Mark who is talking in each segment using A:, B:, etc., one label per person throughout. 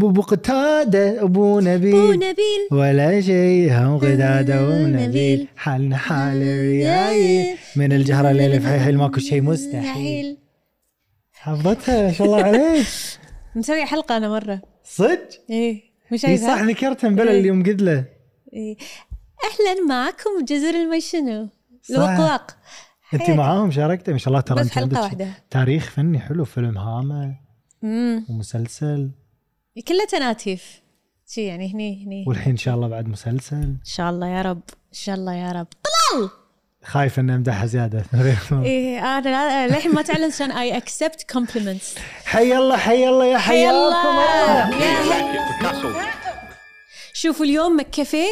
A: أبو ابو أبو قتاده
B: أبو
A: نبيل.
B: نبيل
A: ولا شيء هم قتادة ونبيل حالنا حال الريايل من الجهر الليل في حيل ماكو شيء مستحيل. حفظتها ما شاء الله عليك.
B: مسوي حلقة أنا مرة.
A: صدق؟
B: إيه مش
A: إي صح ذكرتها مبلى اليوم قلت له.
B: إيه. أهلا معكم جزر المي شنو. الوقواق أنت.
A: معاهم شاركتي ما شاء الله ترى
B: أنت
A: عندك تاريخ فني حلو فيلم هامة
B: امم
A: ومسلسل.
B: كله تناتيف. شي يعني هني هني.
A: والحين إن شاء الله بعد مسلسل.
B: إن شاء الله يا رب إن شاء الله يا رب.
A: خايف اني امدحها
B: زيادة. إيه أنا للحين ما تعلن عشان I accept compliments
A: حي الله حي الله يا حياكم الله.
B: شوفوا اليوم مكافيه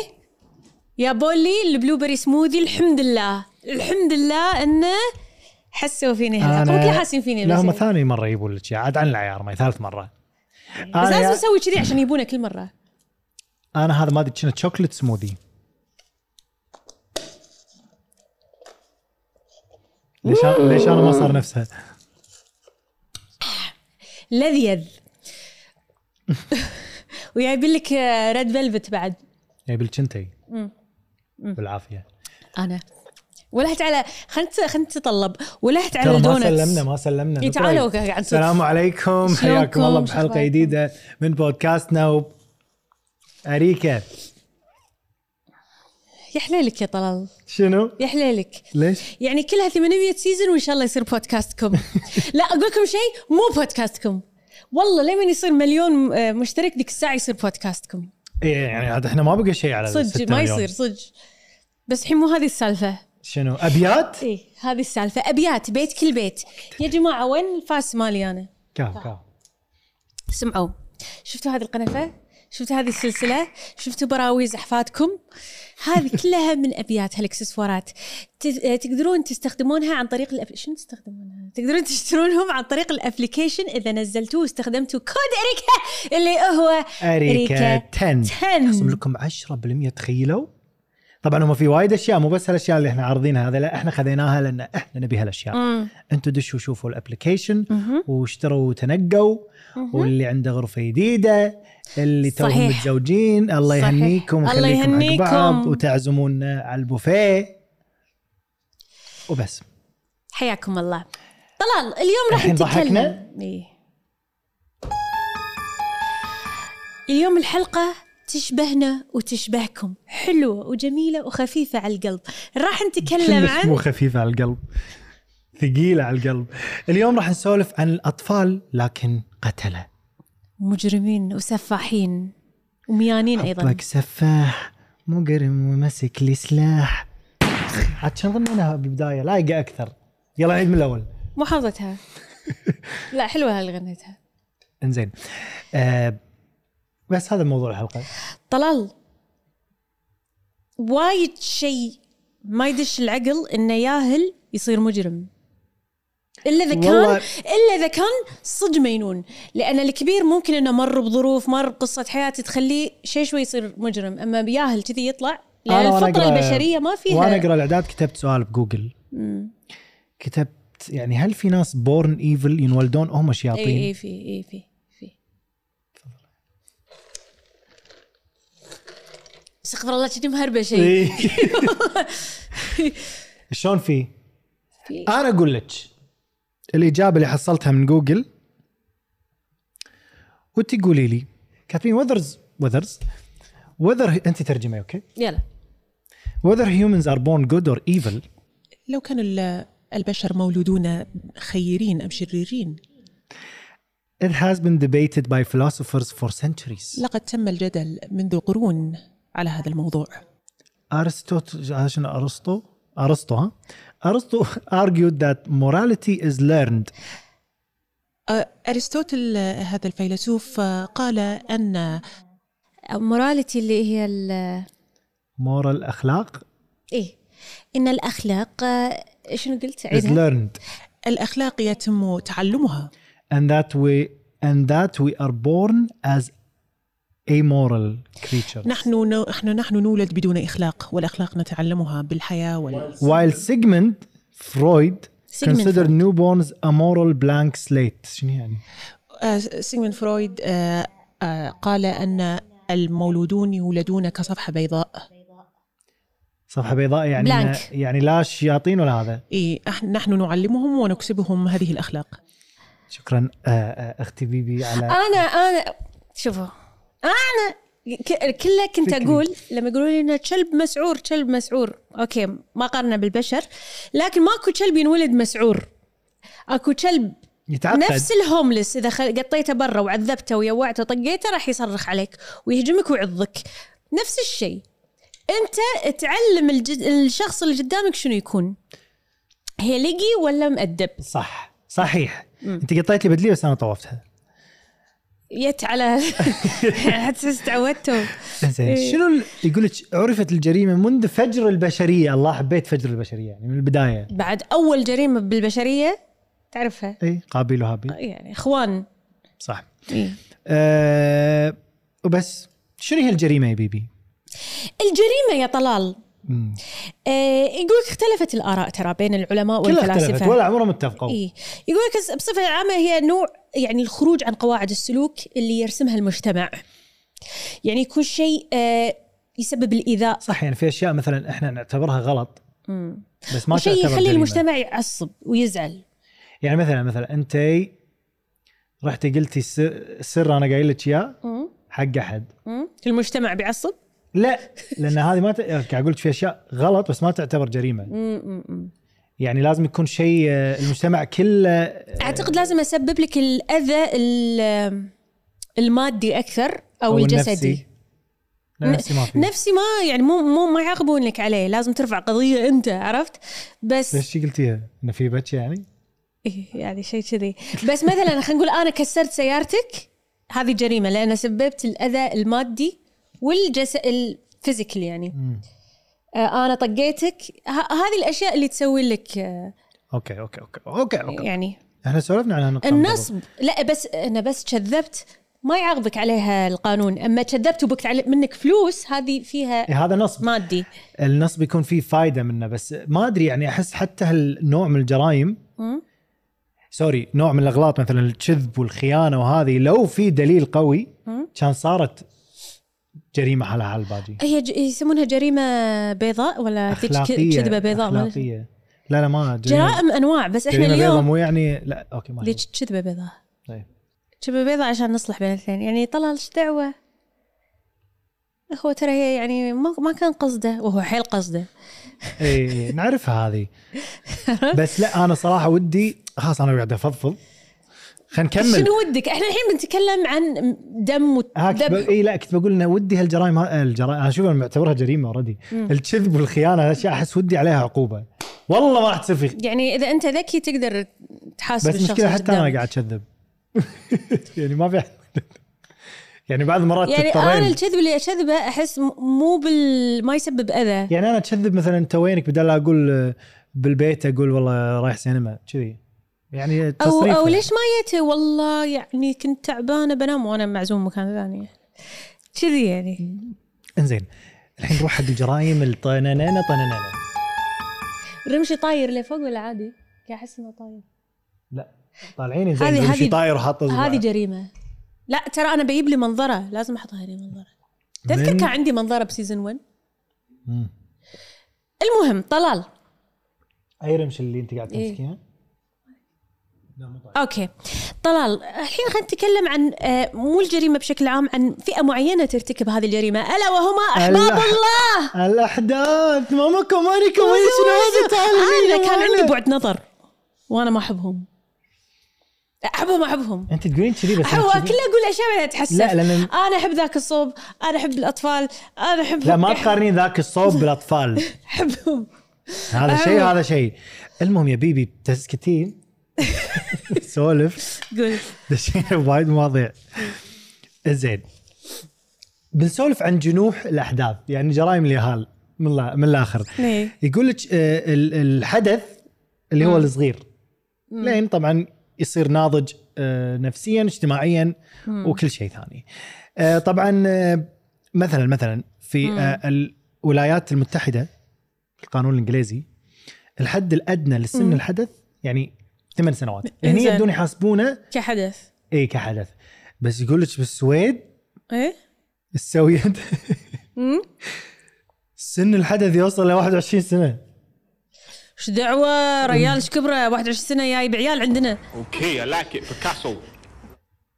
B: يا بولي ال blueberry smoothie الحمد لله. الحمد لله انه حسوا فيني هالحلقه مو كلها حاسين فيني
A: لا هم
B: يعني.
A: ثاني مرة يجيبون لك عاد عن العيار ما هي ثالث مرة.
B: بس
A: أنا
B: لازم أسوي كذي عشان يبونه كل مرة.
A: أنا هذا ما أدري كنا chocolate smoothie ليش أنا- ليش أنا ما صار نفسها؟
B: لذيذ وجايبين لك red velvet بعد.
A: لك انتي بالعافية.
B: أنا. ولحت على خلنا خلنا نتطلب. ولحت على
A: ترى ما
B: ال donuts
A: سلمنا ما سلمنا.
B: إي،
A: نطري.
B: تعالوا نسولف.
A: السلام عليكم. حياكم الله
B: بحلقة؟
A: جديدة من بودكاستنا. و... اريكا
B: يا حليلك يا طلال.
A: شنو؟
B: يا حليلك.
A: ليش؟
B: يعني كلها 800 season وإن شاء الله يصير بودكاستكم لا أقول لكم شيء مو بودكاستكم والله لمن يصير مليون آه، مشترك ذيك الساعة يصير بودكاستكم
A: إيه يعني عاد إحنا ما بقى شيء على
B: صدق ما. يصير صدق. بس الحين مو هذه السالفة.
A: شنو؟ أبيات؟
B: إيه هذه السالفة. أبيات بيت كل بيت. يا جماعة وين الفاس مالي أنا؟
A: كاف كاف
B: سمعوا. شفتوا هذه القنفة؟ شفتوا هذه السلسلة؟ شفتوا براويز أحفادكم؟ هذه كلها من أبيات هالاكسسوارات. تقدرون تستخدمونها عن طريق ال app... شنو تستخدمونها؟ تقدرون تشترونهم عن طريق ال application إذا نزلتوه واستخدمتوا كود إريكا اللي هو
A: إريكا 10
B: 10
A: اخصم لكم 10% تخيلوا. طبعا هم في وايد أشياء مو بس الاشياء اللي إحنا عارضينها هذا لا إحنا خذيناها لأن إحنا نبي
B: هالأشياء.
A: أنتم دشوا شوفوا الابلكيشن. واشتروا وتنقوا واللي عنده غرفة جديدة اللي توهم. متزوجين الله. يهنيكم
B: الله يهنيكم.
A: بعض وتعزمونا على البوفيه وبس
B: حياكم الله طلال اليوم راح نتكلم؟ إيه. اليوم الحلقة تشبهنا وتشبهكم. حلوة وجميلة وخفيفة على القلب. راح نتكلم
A: كلش مو
B: عن
A: خفيفه على القلب. ثقيلة على القلب. اليوم راح نسولف عن الأطفال لكن قتلة.
B: مجرمين وسفاحين وميانين أيضا.
A: حبك سفاح مجرم ومسك لي سلاح. عاد شنو غنيناها بالبدايه لايقه أكثر. يلا نعيد من الأول.
B: مو حافظتها. لا حلوة اللي غنيتها
A: انزين. آه بس هذا موضوع الحلقة.
B: طلال وايد شيء ما يدش العقل إنه ياهل يصير مجرم. إلا إذا كان إلا إذا كان صدق مينون. لأن الكبير ممكن إنه مر بظروف مر بقصة حياته تخليه شيء شوي يصير مجرم. أما بياهل كذي يطلع لأن
A: الفطرة
B: البشرية ما فيها
A: وأنا أقرأ الإعداد كتبت سؤال بجوجل.
B: مم.
A: كتبت يعني هل في ناس born evil ينولدون؟ هم
B: اي
A: شياطين؟
B: اي في اي في في استغفر الله كذي مهربة شيء
A: إيه. شلون في؟
B: في.
A: أنا أقول لك الإجابة اللي حصلتها من جوجل وانت قولي لي كاتبين whether whether whether انت ترجمي أوكي؟
B: يلا.
A: Whether humans are born good or evil.
C: لو كان ال- البشر مولودون خيرين أم شريرين.
A: It has been debated by philosophers for centuries.
C: لقد تم الجدل منذ قرون على هذا الموضوع.
A: ارسطو عشان أرسطو؟ أرسطو ها؟ أرسطو argued that morality is learned.
C: آه، آه، هذا الفيلسوف آه، قال أن
B: موراليتي اللي هي ال
A: moral أخلاق؟
B: إيه. إن الأخلاق آه، شنو قلت؟
A: Is learned.
C: الأخلاق يتم تعلمها.
A: And that we and that we are born as amoral creatures.
C: نحن نحن نحن نولد بدون إخلاق والأخلاق نتعلمها بالحياة وال...
A: while Sigmund Freud considered newborns a moral blank slate. شنو يعني؟
C: آه، سيغموند فرويد آه، آه، قال أن المولودون يولدون كصفحة بيضاء.
A: صفحة بيضاء يعني
B: blank.
A: يعني لا شياطين ولا هذا.
C: إيه أح- نحن نعلمهم ونكسبهم هذه الأخلاق.
A: شكرا آه، آه، أختي بيبي على
B: أنا أنا شوفوا أنا كله كنت. أقول لما يقولوا لي إنه كلب مسعور كلب مسعور. أوكي ما قارنه بالبشر لكن ماكو كلب ينولد مسعور. أكو كلب
A: يتعقد.
B: نفس الهوملس إذا خل... قطيته برا وعذبته ويوعته وطقيته راح يصرخ عليك ويهجمك ويعضك. نفس الشيء. أنت تعلم الجد... الشخص اللي قدامك شنو يكون؟ هيلقي ولا مؤدب؟
A: صح صحيح. أنت قطيت لي بدلي بس أنا طوفتها
B: يت على حتحس تعودتوا
A: زين
B: إيه.
A: شنو يقول لك عرفت الجريمة منذ فجر البشرية الله حبيت فجر البشرية يعني من البداية
B: بعد أول جريمة بالبشرية تعرفها
A: اي قابيل وهابيل
B: يعني إخوان
A: صح
B: إيه.
A: أه وبس شنو هي الجريمة يا بيبي؟
B: الجريمة يا طلال. آه يقول اختلفت الآراء ترى بين العلماء
A: اختلفت
B: والفلاسفة
A: ولا عمرهم اتفقوا
B: إيه؟ يقول لك بصفة عامة هي نوع يعني الخروج عن قواعد السلوك اللي يرسمها المجتمع يعني يكون شيء آه يسبب الإيذاء
A: صح يعني في أشياء مثلا إحنا نعتبرها غلط
B: مم.
A: بس ما تعتبر
B: يخلي. المجتمع يعصب ويزعل
A: يعني مثلا مثلا أنت رحتي قلتي سر, سر أنا قايل لك اياه. حق أحد
B: مم. المجتمع بيعصب
A: لا لأن هذه ما ت... قاعد أقول لك في أشياء غلط بس ما تعتبر
B: جريمة.
A: يعني لازم يكون شيء آه، المجتمع كله
B: أعتقد لازم أسبب لك الأذى ال- المادي أكثر أو,
A: أو
B: الجسدي
A: النفسي. نفسي ما في
B: نفسي ما يعني مو مو ما يعاقبونك عليه لازم ترفع قضية أنت عرفت بس
A: ليش قلتيها؟ إنه في بتش يعني؟
B: إيه يعني شيء كذي بس مثلا خلينا نقول أنا كسرت سيارتك هذه جريمة لأن سببت الأذى المادي والجسد ال physical يعني.
A: مم.
B: آه أنا طقيتك. ه- هذه الأشياء اللي تسوي لك آه
A: أوكي أوكي أوكي أوكي أوكي.
B: يعني
A: إحنا سولفنا عن
B: النصب. لا بس أنا بس كذبت. ما يعاقبك عليها القانون. أما كذبت وبكت علي منك فلوس هذه فيها
A: إيه هذا نصب.
B: مادي.
A: النصب يكون فيه فايدة منه بس ما أدري يعني أحس حتى هالنوع من الجرائم. سوري نوع من الأغلاط مثلا الكذب والخيانة وهذه لو في دليل قوي. كان صارت جريمة على باجي
B: هي ج... يسمونها جريمة بيضاء ولا
A: أخلاقية
B: كذبه بيضاء
A: أخلاقية. لا لا ما جريمه
B: جرائم أنواع بس
A: إحنا بيضاء
B: اليوم
A: مو يعني لا أوكي ما
B: ليش كذبه بيضاء؟
A: طيب.
B: كذبه بيضاء عشان نصلح بين الاثنين. يعني طلال إيش دعوة؟ هو ترى هي يعني ما, ما كان قصده وهو حيل قصده.
A: اي إي، نعرفها هذه. بس لا أنا صراحة ودي خلاص أنا قاعد أفضفض. خلينا نكمل.
B: شنو ودك؟ إحنا الحين بنتكلم عن دم. ودم
A: إي لا كنت بقول إنه ودي هالجرائم ها- الجرائم أنا أشوف أنا معتبرها جريمة already الكذب والخيانة هالاشياء أحس ودي عليها عقوبة. والله ما راح تصير في
B: يعني إذا أنت ذكي تقدر تحاسب
A: بس
B: الشخص
A: مشكلة
B: اللي
A: حتى
B: أنا.
A: قاعد أكذب. يعني ما في يعني بعض المرات
B: يعني
A: تضطرين.
B: أنا الكذب اللي أكذبه أحس مو بال ما يسبب أذى.
A: يعني أنا أكذب مثلا انت وينك بدل لا أقول بالبيت أقول والله رايح سينما كذي. يعني
B: أو
A: تصريف
B: أو ليش ما جيتي والله يعني كنت تعبانة بنام وأنا معزوم مكان ثاني. كذي يعني.
A: إنزين الحين نروح حق الجرائم الطننانه طننانه
B: رمشي طاير لفوق ولا عادي؟ قاعد أحس إنه طاير.
A: لا طالعين زين
B: هذه-
A: يقول شي
B: هذه-
A: طاير وحاط إصبع.
B: هذه جريمة. لا ترى أنا بجيب لي منظرة لازم احطها لي منظره تذكر كان عندي منظرة ب season 1
A: مم.
B: المهم طلال.
A: أي رمش اللي أنت قاعد
B: إيه.
A: لا مو
B: أوكي. طلال الحين خلينا نتكلم عن آه، مو الجريمة بشكل عام عن فئة معينة ترتكب هذه الجريمة. ألا وهما
A: أحباب
B: الله!
A: الأحداث ماما كماني كمان شنو
B: أنا كان عندي بعد نظر وأنا ما أحبهم. أحبهم أحبهم.
A: أنت تقولين كذي بس أنا
B: كل أقول أشياء بعدين اتحسف
A: لا، لأن-
B: أنا أحب ذاك الصوب أنا أحب الأطفال أنا أحب
A: لا ما تقارنين ذاك الصوب بالأطفال.
B: أحبهم.
A: هذا شيء. هذا شيء. المهم يا بيبي تسكتين؟ سولف
B: قول
A: دشينا بوايد مواضيع زين. بنسولف عن جنوح الأحداث. يعني جرائم اليهال من لا من
B: الآخر؟
A: يقول لك آه، ال- الحدث اللي هو الصغير. لين طبعا يصير ناضج آه، نفسيا اجتماعيا وكل شيء ثاني. آه، طبعا مثلا مثلا في الولايات المتحدة القانون الإنجليزي الحد الأدنى لسن الحدث يعني ثمان سنوات هني. يبدون يحاسبونه
B: كحدث
A: اي كحدث بس يقول لك بالسويد
B: إيه
A: إيش تسوي انت؟
B: مم؟
A: سن الحدث يوصل ل 21 سنة
B: إيش دعوة ريال إيش كبرة 21 سنة جاي بعيال عندنا
D: like it. Picasso.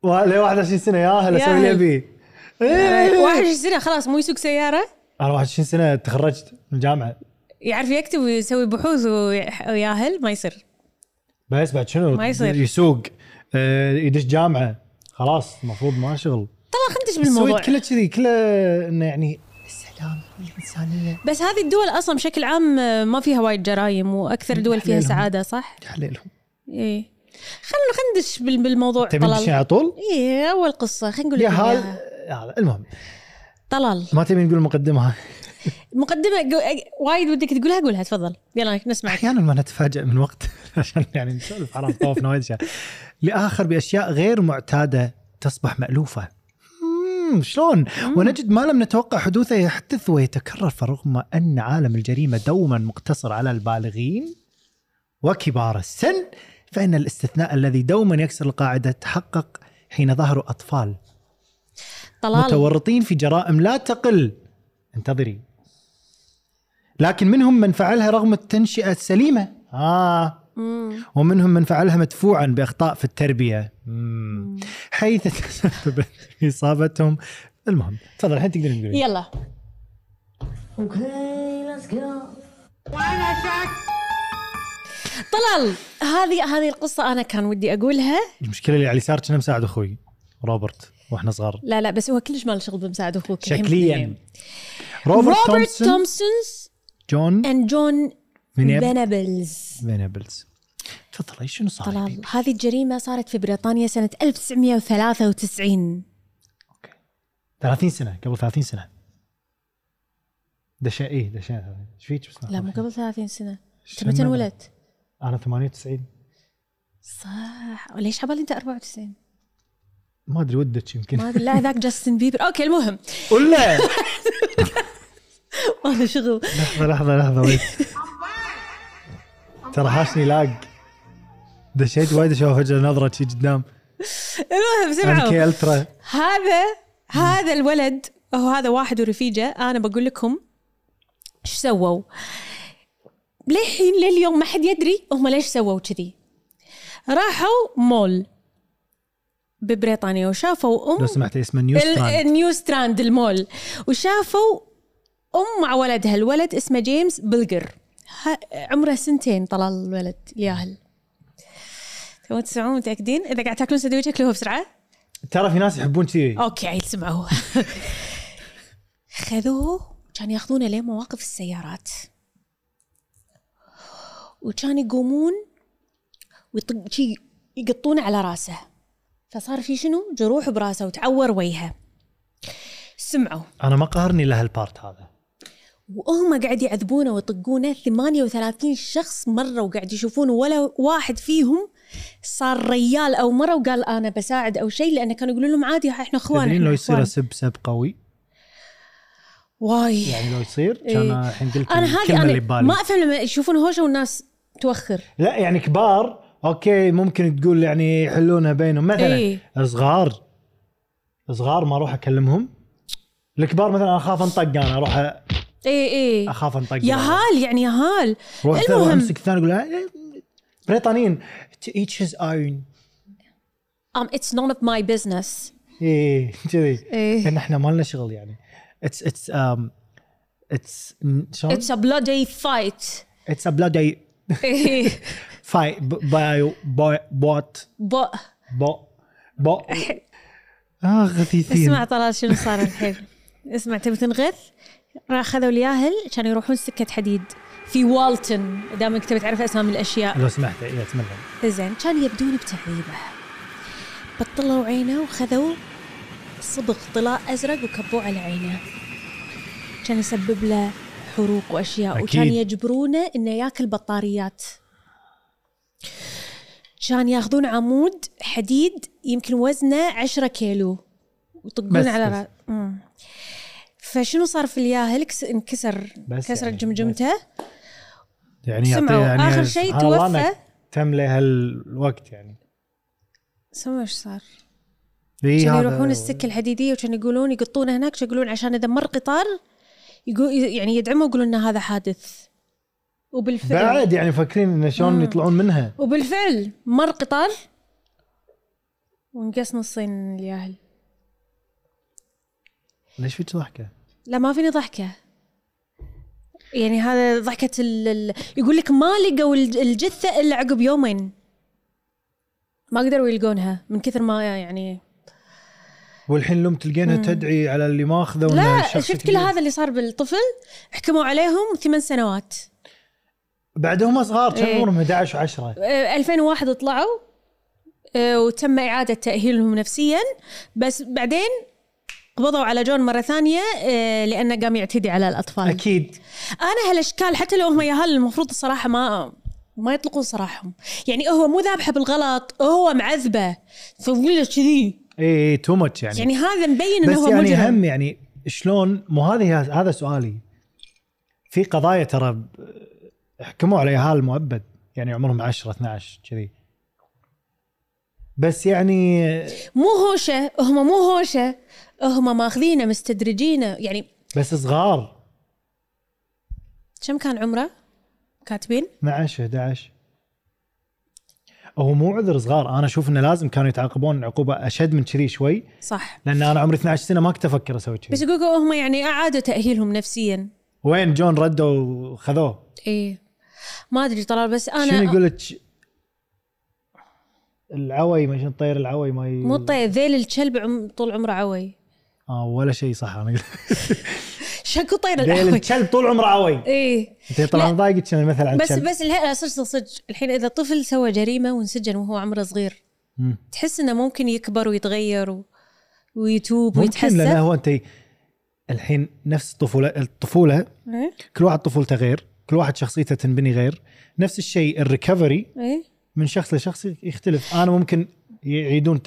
A: ل 21 سنة يا هلا
B: يا
A: أسوي اللي
B: هل.
A: أبي إيه.
B: 21 سنة خلاص مو يسوق سيارة
A: أنا 21 سنة تخرجت من الجامعة
B: يعرف يكتب ويسوي بحوث ويأهل ما يصير
A: بس بعد شنو؟
B: ما يصير.
A: يسوق. آه، يدش جامعة. خلاص المفروض ما شغل.
B: طلع خلينا ندش
A: السويد
B: بالموضوع
A: كله كذي كله إنه يعني السلام والانسانيه
B: بس هذه الدول أصلا بشكل عام آه، ما فيها وايد جرايم وأكثر دول فيها
A: حليلهم.
B: سعادة صح؟
A: تحليلهم
B: إيه. خلينا خلينا ندش بال- بالموضوع.
A: تبي ندش على طول؟
B: إيه أول قصة. خلينا نقول
A: يا
B: لك
A: هال
B: إياها.
A: هذا المهم.
B: طلال.
A: ما تبي نقول
B: المقدمة مقدمة وايد ودك تقولها؟ قولها تفضل. يلا نسمعك.
A: أحيانا ما نتفاجئ من وقت عشان يعني نسولف حرام طوفنا وايد اشياء لآخر بأشياء غير معتادة تصبح مألوفة. شلون؟ ونجد ما لم نتوقع حدوثه يحدث ويتكرر فرغم أن عالم الجريمة دوما مقتصر على البالغين وكبار السن فإن الاستثناء الذي دوما يكسر القاعدة تحقق حين ظهروا أطفال
B: طلال.
A: متورطين في جرائم لا تقل. انتظري. لكن منهم من فعلها رغم التنشئة السليمة. آه. ومنهم من فعلها مدفوعا بأخطاء في التربية. مم. حيث تسببت في إصابتهم. المهم تفضل الحين تقدرين تقولين.
B: يلا. طلال هذه هذه القصة أنا كان ودي أقولها.
A: المشكلة اللي على اليسار كنا مساعد أخوي روبرت وإحنا صغار.
B: لا لا بس هو كلش مال شغل بمساعد الحين
A: شكليا. روبرت,
B: روبرت
A: تومسون.
B: تومسونز
A: جون
B: and جون
A: فينيب-
B: فينبلز
A: فينبلز تفضل شنو صار
B: طلال؟ هذه الجريمة صارت في بريطانيا سنة 1993
A: 30 سنة قبل 30 سنة. دشا إيه دشا. إيش فيك؟ بس
B: لا مو قبل 30 سنة. انت متى؟ انولدت؟
A: أنا 98
B: صح. وليش عبالي أنت 94
A: ما أدري ودك يمكن.
B: ما أدري. لا ذاك جاستن بيبر. أوكي المهم.
A: ولا
B: ما له شغل.
A: لحظة لحظة لحظة wait ترى حاشني lag دشيت وايد أشوف فجأة نظرة شي قدام.
B: المهم سمعوا. هذا هذا الولد هو هذا واحد ورفيجة. أنا بقول لكم إيش سووا. للحين لليوم ما حد يدري هم ليش سووا كذي. راحوا مول ببريطانيا وشافوا أم
A: لو سمحت اسمه نيو ستراند.
B: النيو ستراند المول. وشافوا أم مع ولدها الولد اسمه جيمس بلجر عمره سنتين طلال الولد الياهل تبون تسمعون متأكدين؟ إذا قاعد تأكلون سندويش اكلوه بسرعة.
A: ترى في ناس يحبون كذي
B: أوكي عيل سمعوه. خذوه كان ياخذونه لين مواقف السيارات. وكان يقومون ويطق يقطونه على راسه. فصار في شنو؟ جروح براسه وتعور وجهه. سمعوا.
A: أنا ما قهرني الا هال part هذا.
B: وهم قاعد يعذبونه ويطقونه. 38 شخص مرة وقاعد يشوفونه ولا واحد فيهم صار ريال أو مرة وقال أنا بساعد أو شيء لأنه كانوا يقولون لهم عادي إحنا اخوان
A: تدرين لو يصير. اسب سب قوي؟
B: واي.
A: يعني لو يصير كان
B: إيه.
A: الحين قلت أنا
B: هذه أنا
A: ببالي.
B: ما أفهم لما يشوفون هوشه والناس توخر.
A: لا يعني كبار أوكي ممكن تقول يعني يحلونها بينهم. مثلا
B: إيه.
A: صغار صغار ما أروح أكلمهم؟ الكبار مثلا أخاف أنطق أنا أروح أ-
B: اي اي
A: أخاف أنطق
B: إيه. يا هال يعني يا هال.
A: روح
B: المهم.
A: أمسك الثاني أقول بريطانيين. To each his own.
B: Um, it's none of my business.
A: إيه كذي
B: إيه.
A: إن إحنا ما لنا شغل يعني. it's it's it's شلون؟
B: it's a bloody fight.
A: it's a bloody
B: إيه.
A: fight. باي بوت
B: ب-
A: بو بو آه غثيثين.
B: اسمع طلال شنو صار الحين. اسمع تبي تنغث؟ راح خذوا الياهل كانوا يروحون سكة حديد في والتن دامك تبي تعرف أسامي الأشياء.
A: لو سمحت إذا تمنى.
B: زين كان يبدون بتعذيبه. بطلوا عينه وخذوا صبغ طلاء أزرق وكبوه على عينه. كان يسبب له حروق وأشياء
A: أكيد.
B: وكان يجبرونه إنه ياكل بطاريات. كان ياخذون عمود حديد يمكن وزنه 10 كيلو ويطقون على
A: بس.
B: فشنو صار في الياهل كس- انكسر
A: بس
B: كسرت
A: يعني
B: جمجمته؟
A: يعني
B: سمعوا،
A: يعني
B: آخر شيء توفى.
A: إنك تملي هالوقت يعني.
B: سمعوا إيش صار؟
A: إي
B: كانوا يروحون السكة الحديدية وكانوا يقولون يقطونه هناك يقولون عشان إذا مر قطار يقول يعني يدعموا يقولون إن هذا حادث. وبالفعل
A: بعد يعني مفكرين انه شلون. يطلعون منها.
B: وبالفعل مر قطار وانقص نصين الياهل
A: ليش فيك ضحكه؟
B: لا ما فيني ضحكة. يعني هذا ضحكة ال... ال... يقول لك ما لقوا الج- الجثة إلا عقب يومين. ما قدروا يلقونها من كثر ما يعني.
A: والحين لم تلقينها تدعي على اللي ماخذه
B: لا شفت كل. هذا اللي صار بالطفل. حكموا عليهم ثمان سنوات.
A: بعد هم صغار كان
B: إيه.
A: عمرهم؟ 11 و10
B: آه، 2001 طلعوا وتم إعادة تأهيلهم نفسيا. بس بعدين قبضوا على جون مرة ثانية آه، لأنه قام يعتدي على الأطفال.
A: أكيد.
B: أنا هالأشكال حتى لو هم ياهل المفروض الصراحة ما ما يطلقون سراحهم يعني هو مو ذابحه بالغلط هو معذبة. سوي له كذي.
A: اي too much يعني,
B: يعني هذا مبين إنه
A: بس
B: هو
A: يعني
B: مجرم.
A: هم يعني شلون مو هذه هذا سؤالي. في قضايا ترى حكموا على ياهال مؤبد يعني عمرهم 10 12 كذي. بس يعني
B: مو هوشة هم مو هوشة. هم ماخذينه مستدرجينه. يعني
A: بس صغار.
B: كم كان عمره؟ كاتبين؟
A: 12 11 هو مو عذر صغار. أنا أشوف إنه لازم كانوا يتعاقبون عقوبة أشد من كذي شوي.
B: صح.
A: لأن أنا عمري 12 سنة ما كنت أفكر أسوي
B: بس
A: كذي
B: يقولوا هم يعني أعادوا تأهيلهم نفسيا.
A: وين جون ردوا وخذوه؟
B: إيه ما أدري طلال بس أنا
A: شنو يقول لك؟ العوي ما شنو طير العوي ما ي...
B: مو طيب ذيل الكلب عم طول عمره عوي.
A: آه ولا شيء صح. أنا قلت
B: شكو طير العوي
A: الكلب طول عمره عوي
B: إيه.
A: أنت طبعا. ضايقك كان المثل عن
B: بس
A: الكلب.
B: بس صدق صدق. الحين إذا طفل سوى جريمة وانسجن وهو عمره صغير
A: مم.
B: تحس إنه ممكن يكبر ويتغير و... ويتوب
A: ممكن
B: ويتحسن؟
A: لأن هو أنت الحين نفس الطفولة الطفولة.
B: إيه.
A: كل واحد طفولته غير كل واحد شخصيته تنبني غير. نفس الشيء الريكفري
B: إيه.
A: من شخص لشخص يختلف. أنا ممكن يعيدون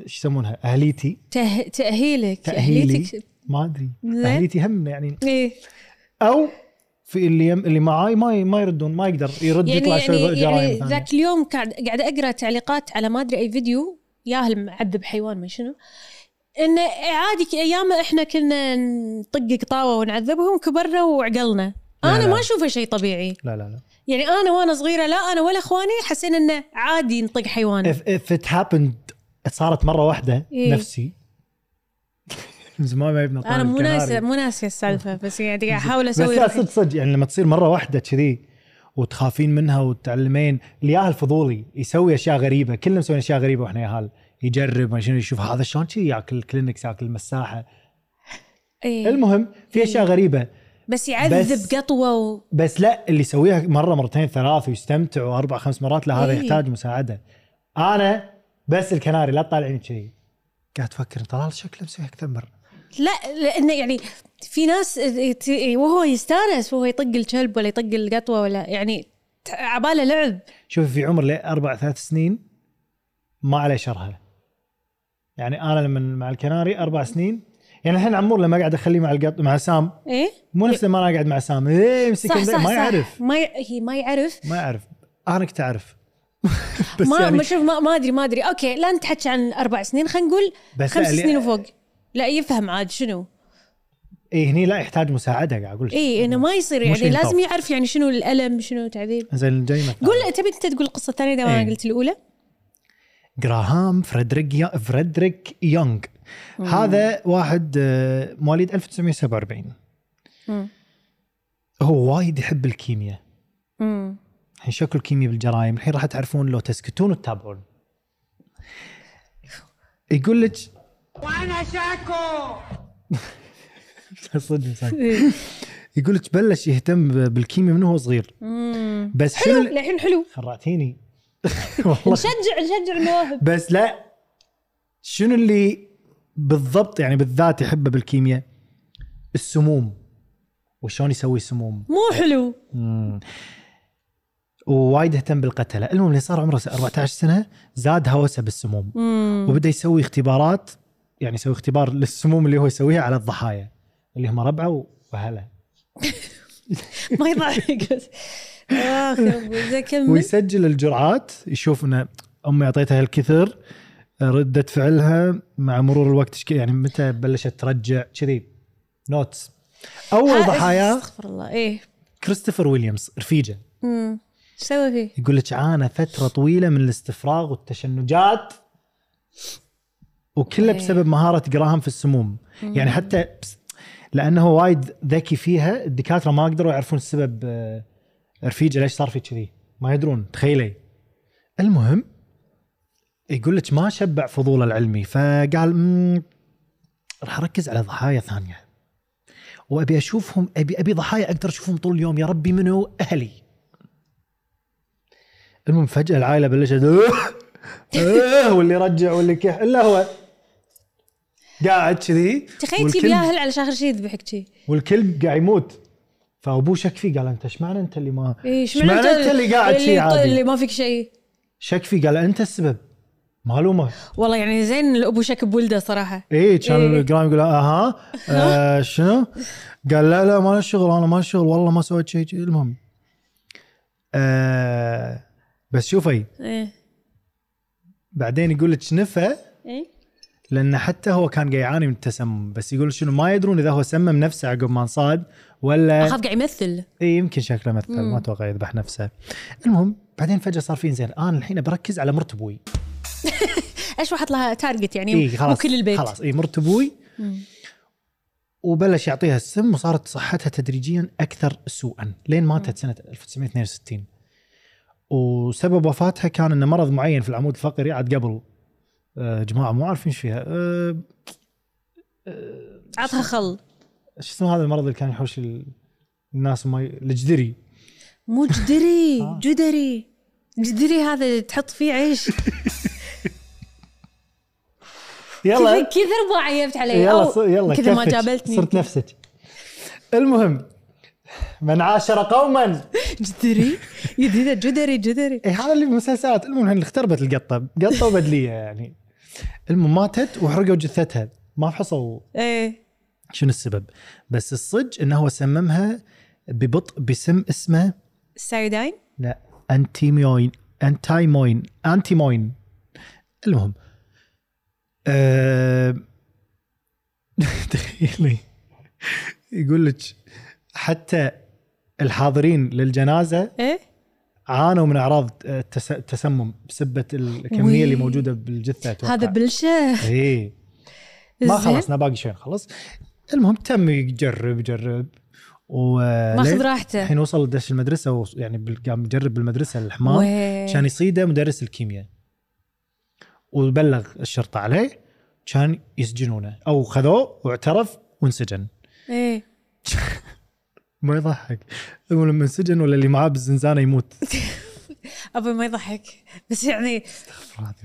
A: إيش يسمونها؟ أهليتي.
B: ته...
A: تأهيلك.
B: أهليتك
A: ما
B: أدري.
A: أهليتي هم يعني.
B: إيه.
A: أو في اللي يم... اللي معاي ما ي... ما يردون ما يقدر يرد
B: يعني
A: يطلع
B: يعني,
A: جرائم
B: يعني
A: ثانية.
B: ذاك اليوم قاعد قاعد أقرأ تعليقات على ما أدري أي فيديو ياهل معذب حيوان ما شنو انه عادي أيام إحنا كنا نطق قطاوه ونعذبهم كبرنا وعقلنا.
A: لا
B: أنا
A: لا.
B: ما أشوفه شيء طبيعي.
A: لا لا لا.
B: يعني أنا وأنا صغيرة لا أنا ولا إخواني حسينا إنه عادي نطق حيوان
A: if, if it happened صارت مرة واحدة
B: إيه.
A: نفسي من زمان ما يبنى
B: أنا مو ناسيه مو ناسيه السالفة بس يعني قاعد أحاول
A: بس
B: أسوي
A: لا
B: روحي.
A: صدق صدق يعني لما تصير مرة واحدة كذي وتخافين منها وتتعلمين الياهل فضولي يسوي أشياء غريبة كلنا مسويين أشياء غريبة وإحنا ياهل يجرب ما شنو يشوف هذا شلون كذي ياكل كلينكس ياكل المساحة
B: إيه.
A: المهم في أشياء غريبة
B: بس يعذب
A: بس-
B: قطوة و...
A: بس لا اللي يسويها مرة مرتين ثلاث ويستمتع وأربع خمس مرات لا هذا
B: إيه.
A: يحتاج مساعدة أنا بس الكناري لا تطالعيني كذي قاعد تفكر طلال شكله مسوي أكثر مره
B: لا لأنه يعني في ناس ت- وهو يستانس وهو يطق الكلب ولا يطق القطوة ولا يعني عبالة لعب.
A: شوف في عمر لاربع ثلاث سنين ما عليه شرها يعني أنا لما مع الكناري أربع سنين يعني الحين عمور لما قاعد أخليه مع القط مع سام.
B: إيه؟
A: مو نفس لما أنا قاعد مع سام. إيه امسك
B: صح
A: البيت،
B: صح
A: ما
B: صح.
A: يعرف.
B: ما ي... هي ما يعرف.
A: ما يعرف. أنا كنت أعرف. بس
B: ما
A: يعني
B: ما شوف ما, ما أدري ما أدري. okay لا نتحكي عن أربع سنين خلينا نقول خمس سنين وفوق. لا يفهم عاد شنو؟
A: إيه هني لا يحتاج مساعدة قاعد أقول
B: اي إنه ما يصير يعني لازم. يعرف يعني شنو الألم شنو تعذيب.
A: زين جاي مثلا.
B: قول تبي أنت تقول القصة الثانية دام
A: إيه.
B: أنا قلت الأولى؟
A: جراهام فريدريك يا فريدريك يونغ. هذا واحد آه، مواليد 1947
B: مم.
A: هو وايد يحب الكيمياء.
B: امم
A: الحين شكل الكيمياء بالجرائم؟ الحين راح تعرفون لو تسكتون وتتابعون. يقول لك وأنا شاكو. صدق صدق. يقول لك بلش يهتم بالكيمياء من هو صغير. بس
B: حلو الحين حلو.
A: خرعتيني. والله.
B: نشجع نشجع المواهب.
A: بس لا. شنو اللي بالضبط يعني بالذات يحبه بالكيمياء؟ السموم. وشلون يسوي سموم؟
B: مو حلو.
A: مم. ووايد اهتم بالقتلة. المهم اللي صار عمره 14 سنة زاد هوسه بالسموم. وبدأ يسوي اختبارات يعني يسوي اختبار للسموم اللي هو يسويها على الضحايا اللي هم ربعة واهله
B: ما يضحك.
A: ويسجل الجرعات يشوف إنه أمي أعطيتها هالكثر ردة فعلها مع مرور الوقت يعني متى بلشت ترجع كذي. نوتس
B: أول
A: ضحايا
B: استغفر الله إيه.
A: كريستوفر ويليامز رفيجة.
B: امم إيش سوى فيه؟
A: يقول لك عانى فترة طويلة من الاستفراغ والتشنجات وكله. بسبب مهارة جراهام في السموم. يعني حتى لأنه وايد ذكي فيها الدكاترة ما قدروا يعرفون السبب آه، رفيجه ليش صار في كذي. ما يدرون تخيلي. المهم يقول لك ما شبع فضوله العلمي فقال "مم، راح أركز على ضحايا ثانية. وأبي أشوفهم ابي أبي ضحايا أقدر أشوفهم طول اليوم يا ربي منو؟ أهلي. المهم فجأة العائلة بلشت "آه، واللي رجع واللي كح إلا هو قاعد كذي
B: تخيل تجيب ياهل على اخر شيء يذبحك شي.
A: والكلب قاعد يموت. فأبوه شك فيه قال أنت إيش معنى أنت اللي ما
B: إيه
A: إيش معنى أنت اللي قاعد شي
B: اللي,
A: عادي؟
B: اللي ما فيك شيء.
A: شك فيه قال أنت السبب. معلومة.
B: والله يعني زين الأبو شك بولده صراحة.
A: إيه كان
B: إيه.
A: الجرام يقول أها آه شنو؟ قال لا لا ما له شغل أنا ما له شغل والله ما سويت شيء. المهم آه بس شوفي
B: إيه.
A: بعدين يقول لك نفى
B: إيه.
A: لأن حتى هو كان قاعد يعاني من التسمم. بس يقول شنو ما يدرون إذا هو سمم نفسه عقب ما انصاد ولا
B: أخاف قاعد يمثل.
A: اي يمكن شكله مثل ما أتوقع يذبح نفسه. المهم بعدين فجأة صار في زين أنا الحين بركز على مرت أبوي.
B: إيش واحد لها target يعني؟ مو
A: خلاص
B: كل البيت.
A: خلاص. اي مرت أبوي.
B: مم.
A: وبلش يعطيها السم وصارت صحتها تدريجيا أكثر سوءا. لين ماتت سنة 1962 وسبب وفاتها كان إنه مرض معين في العمود الفقري عاد قبل. آه، جماعة مو عارفين إيش فيها. آه،
B: عطها خل.
A: شو اسمه هذا المرض اللي كان يحوش ال- الناس ما. الجدري.
B: مو جدري
A: آه.
B: جدري. جدري هذا تحط فيه عيش.
A: يلا.
B: كثر ما عيبت علي
A: يلا يلا
B: كذا ما. جابلتني.
A: صرت نفسك. المهم من عاشر قوما.
B: جدري. جديدة جدري جدري.
A: اي هذا اللي بالمسلسلات المهم اللي اختربت القطة. قطة وبدلية يعني. المهم ماتت وحرقوا جثتها. ما فحصوا.
B: إيه.
A: شنو السبب؟ بس الصج انه هو سممها ببطء بسم اسمه
B: السايوداين
A: لا antimony antimony antimony المهم أه... تخيلي. يقول لك حتى الحاضرين للجنازة
B: إيه؟
A: عانوا من أعراض التس- التسمم بسبة الكمية
B: وي.
A: اللي موجودة بالجثة أتوقع.
B: هذا بلشة.
A: إيه. ما. خلصنا باقي شوي نخلص المهم تم يجرب يجرب. و
B: ماخذ راحته.
A: الحين وصل دش المدرسة و... يعني قام يجرب بالمدرسة الحمار
B: وي.
A: كان يصيده مدرس الكيمياء. وبلغ الشرطة عليه كان يسجنونه. أو خذوه واعترف وانسجن.
B: إيه.
A: ما يضحك. هو لما انسجن ولا اللي معاه بالزنزانة يموت.
B: ابي ما يضحك. بس يعني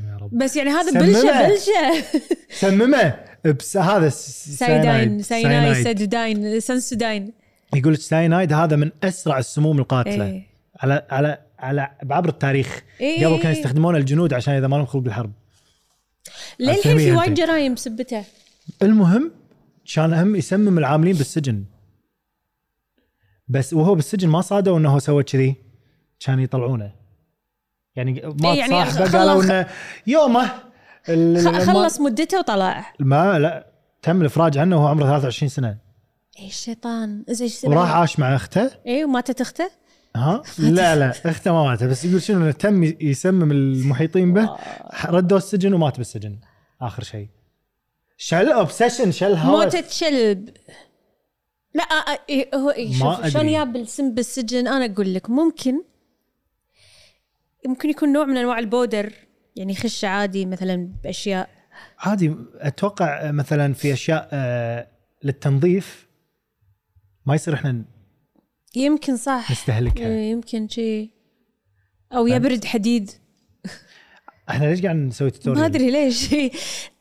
A: يا رب.
B: بس يعني هذا. بلشه بلشه
A: سممه. بس هذا
B: سايداين سايناي. سادوداين Sensodyne
A: يقول لك ساينايد هذا من أسرع السموم القاتلة.
B: إيه.
A: على على على بعبر التاريخ.
B: إيه.
A: قبل كانوا يستخدمونه الجنود عشان إذا ما لهم خلق بالحرب.
B: للحين في وايد. جرايم بسبته
A: المهم كان هم يسمم العاملين بالسجن. بس وهو بالسجن ما صادوا إنه هو سوى كذي. كان يطلعونه. يعني ما
B: إيه، يعني
A: صاحبه قالوا
B: خلص-
A: إنه يومه
B: خلص مدته وطلع.
A: ما لا تم الإفراج عنه وهو عمره 23 سنة.
B: إيه الشيطان. زي إيش
A: وراح عاش مع أخته.
B: إيه وماتت أخته؟
A: ها؟ لا لا أخته ما ماتت. بس يقول شنو إنه تم يسمم المحيطين به ردوه السجن ومات بالسجن. آخر شيء. شل اوبسيشن شل هوس.
B: موتة شلب. لا آه، آه، إيه، هو إيه،
A: ما
B: شوف شلون. جاب السم بالسجن؟ أنا أقول لك ممكن ممكن يكون نوع من أنواع ال powder يعني يخش عادي مثلا بأشياء.
A: عادي أتوقع مثلا في أشياء آه، للتنظيف ما يصير إحنا
B: يمكن صح.
A: نستهلكها.
B: إيه، يمكن شيء أو يبرد حديد.
A: إحنا ليش قاعد نسوي
B: ما
A: tutorial؟
B: أدري ليش.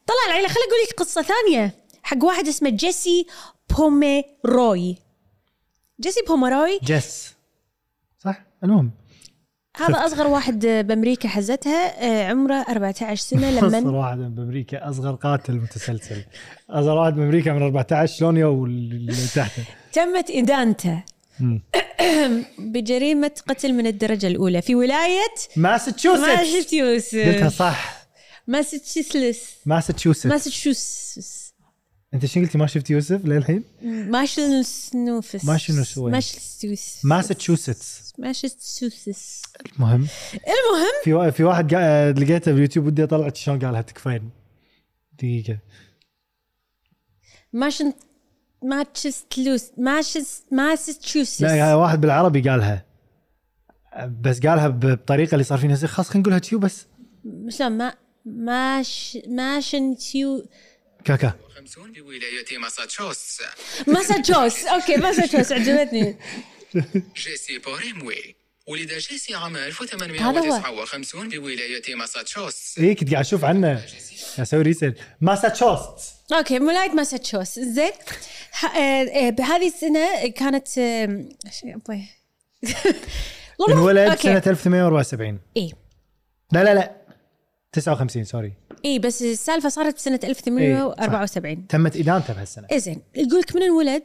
B: طلع العيله خليني أقول لك قصة ثانية. حق واحد اسمه جيسي بوميروي. جيسي بوميروي؟
A: جس صح؟ المهم.
B: هذا أصغر واحد بأمريكا حزتها آه، عمره 14 سنة
A: أصغر
B: لما
A: واحد بأمريكا أصغر قاتل متسلسل. أصغر واحد بأمريكا من 14 شلون يو اللي تحته؟
B: تمت
A: إدانته.
B: بجريمة قتل من الدرجة الأولى في ولاية
A: ماساتشوستس. قلتها
B: ماساتشوستس
A: صح.
B: ماساتشوستس.
A: ماساتشوستس.
B: ماساتشوستس.
A: انت شو قلتي؟ ما شفت يوسف للحين؟
B: ماشلسنوفس.
A: ما شنو سوي؟
B: ماشلسوس
A: ماساتشوستس.
B: ماشلسوس
A: المهم.
B: المهم؟
A: في في واحد قا- لقيته باليوتيوب ودي اطلع شلون قالها تكفين دقيقة.
B: ماشن ماتشستلوس ماشس ماساتشوستس.
A: لا واحد بالعربي قالها. بس قالها ب- بطريقة اللي صار فينا زي خلاص خلينا نقولها تيو بس
B: شلون؟ ما ماش ماشن تيو
A: كاكا
E: 50 بولاية ماساتشوستس
B: ماساتشوس أوكي ماساتشوس عجبتني
E: جيسي بوريموي ولد جيسي عام
B: هذا
E: 1859 بولاية ماساتشوستس
A: اي كنت قاعد أشوف عنه أسوي ريسيرش ماساتشوستس
B: أوكي ولايه ماساتشوس زين بهذه السنة كانت شو- أبوي.
A: انولد. سنه 1874
B: اي
A: لا لا لا. 59 sorry
B: اي بس السالفة صارت بسنه 1874
A: تمت ادانته بهالسنه
B: إيه زين يقول لك من انولد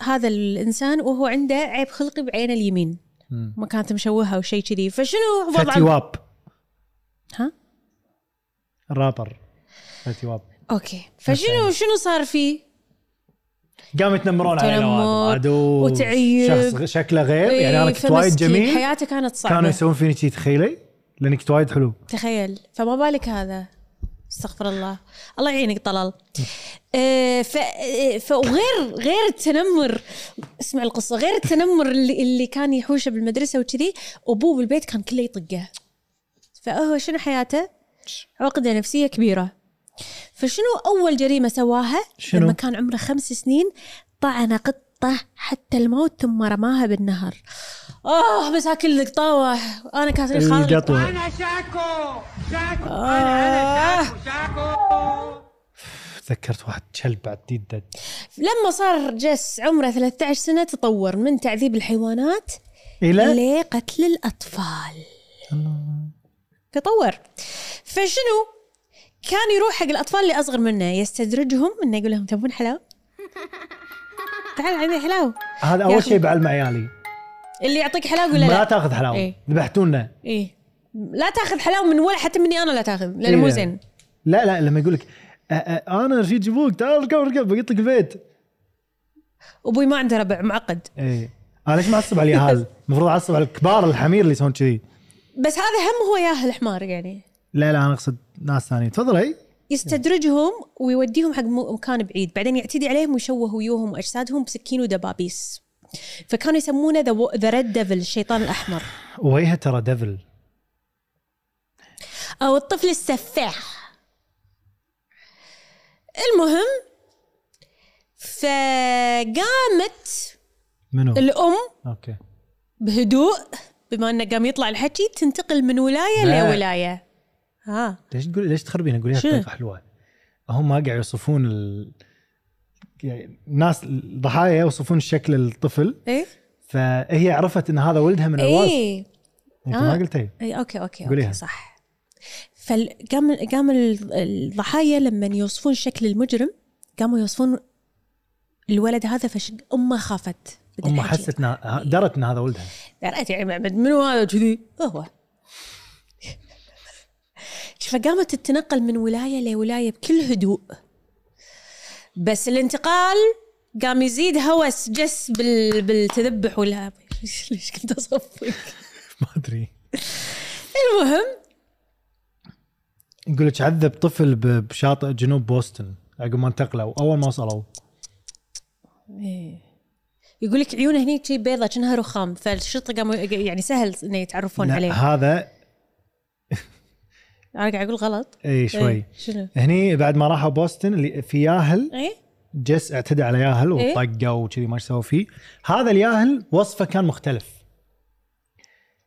B: هذا الإنسان وهو عنده عيب خلقي بعينه اليمين. ما كانت مشوهة أو شيء كذي. فشنو
A: Fetty
B: وضع
A: Wap.
B: ها؟
A: ال rapper Fetty
B: Wap. okay. فشنو شنو صار فيه
A: قاموا يتنمرون عاد و-
B: وتعيب.
A: شخص شكله غير يعني أنا
B: إيه،
A: كنت وايد جميل.
B: حياته كانت صعبة.
A: كانوا يسوون فيني تخيلي لأنك كنت وايد حلو.
B: تخيل. فما بالك هذا. استغفر الله. الله يعينك طلال. آه، ف آه، فغير غير التنمر اسمع القصة غير التنمر اللي, اللي كان يحوشه بالمدرسة وكذي أبوه بالبيت كان كله يطقه. فهو شنو حياته؟ عقدة نفسية كبيرة. فشنو أول جريمة سواها؟
A: شنو؟
B: لما كان عمره خمس سنين طعن قطة حتى الموت ثم رماها بالنهر. آه مساكين القطاوه أنا كاترين خالد.
A: القطوة.
B: آه.
A: تذكرت واحد كلب بعد ديد
B: لما صار جس عمره 13 سنة تطور من تعذيب الحيوانات
A: إلى؟
B: لقتل الأطفال. تطور. فشنو؟ كان يروح حق الأطفال اللي أصغر منه يستدرجهم إنه يقول لهم تبون حلاوة؟ تعال عندي حلاوة.
A: هذا
B: أول
A: شيء بعلم عيالي
B: اللي يعطيك حلاوة ولا
A: ما
B: لا.
A: تاخذ حلاوة.
B: إيه.
A: ذبحتونا.
B: إيه. لا تاخذ حلاوة من ولا حتى مني أنا لا تاخذ لأنه مو
A: إيه.
B: زين.
A: لا لا لما يقول لك أنا رشيد جيبوك تعال اركب اركب بقيت لك البيت.
B: أبوي ما عنده ربع معقد.
A: إيه. أنا ليش ما أعصب على اليهال؟ المفروض أعصب على الكبار الحمير اللي يسوون كذي.
B: بس هذا هم هو ياهل الحمار يعني.
A: لا لا أنا أقصد ناس ثانيين. تفضلي
B: يستدرجهم ويوديهم حق مكان بعيد. بعدين يعتدي عليهم ويشوه ويوههم وأجسادهم بسكين ودبابيس. فكانوا يسمونه the red devil الشيطان الأحمر.
A: وهي ترى devil
B: أو الطفل السفاح. المهم فقامت
A: منو؟
B: الأم
A: أوكي.
B: بهدوء بما إنه قام يطلع الحكي تنتقل من ولاية
A: لا.
B: لولاية. ها.
A: ليش تقول ليش تخربين قوليها
B: شنو؟
A: بطريقه حلوة. هم قاعد يوصفون ال... يعني الناس الضحايا يوصفون شكل الطفل.
B: إيه.
A: فهي عرفت إن هذا ولدها من الوصف
B: إيه.
A: أنت
B: آه.
A: ما قلتي؟
B: اي أوكي أوكي
A: قوليها.
B: أوكي صح. فقام قام ال- الضحايا لما يوصفون شكل المجرم قاموا يوصفون الولد هذا فش أمه خافت الحكي.
A: حست درت ان هذا ولدها.
B: دريت يعني منو هذا كذي؟ هو. فقامت تتنقل من ولاية لولاية بكل هدوء. بس الانتقال قام يزيد هوس جس بال... بالتذبح ولا ليش كنت أصفق؟
A: ما أدري.
B: المهم
A: يقول لك عذب طفل بشاطئ جنوب بوسطن عقب ما انتقلوا أول ما وصلوا.
B: يقول لك عيونه هني شي بيضة كأنها رخام. فالشرطة قاموا يعني سهل انه يتعرفون عليه.
A: هذا
B: أنا قاعد أقول غلط.
A: اي شوي.
B: إيه، شنو؟
A: هني بعد ما راحوا بوسطن اللي في ياهل
B: إيه؟
A: جس اعتدى على ياهل
B: إيه؟
A: وطقه وكذي ما إيش سوى فيه. هذا الياهل وصفه كان مختلف.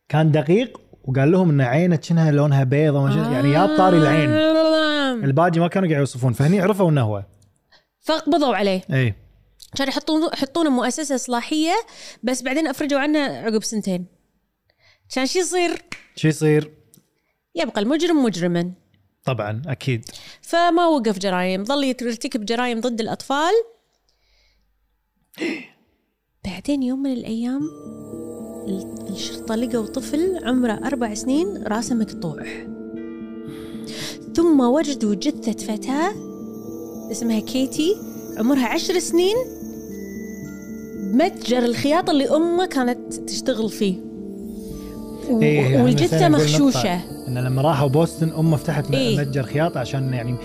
A: كان دقيق وقال لهم إن عينه كأنها لونها بيضة وما شنو- يعني يا طاري العين.
B: آه.
A: الباقي ما كانوا قاعد يوصفون فهني عرفوا إنه هو.
B: فقبضوا عليه.
A: اي
B: كان يحطون يحطونه مؤسسة إصلاحية بس بعدين أفرجوا عنه عقب سنتين. كان شو يصير؟
A: شو يصير؟
B: يبقى المجرم مجرما.
A: طبعا أكيد.
B: فما وقف جرائم. ظل يرتكب جرائم ضد الأطفال. بعدين يوم من الأيام الشرطة لقوا طفل عمره أربع سنين راسه مقطوع. ثم وجدوا جثة فتاة اسمها كيتي عمرها عشر سنين بمتجر الخياطة اللي أمه كانت تشتغل فيه. و-
A: إيه، إحنا
B: والجثة مخشوشة
A: إن لما راحوا بوسطن أمه فتحت
B: إيه.
A: متجر خياطه عشان يعني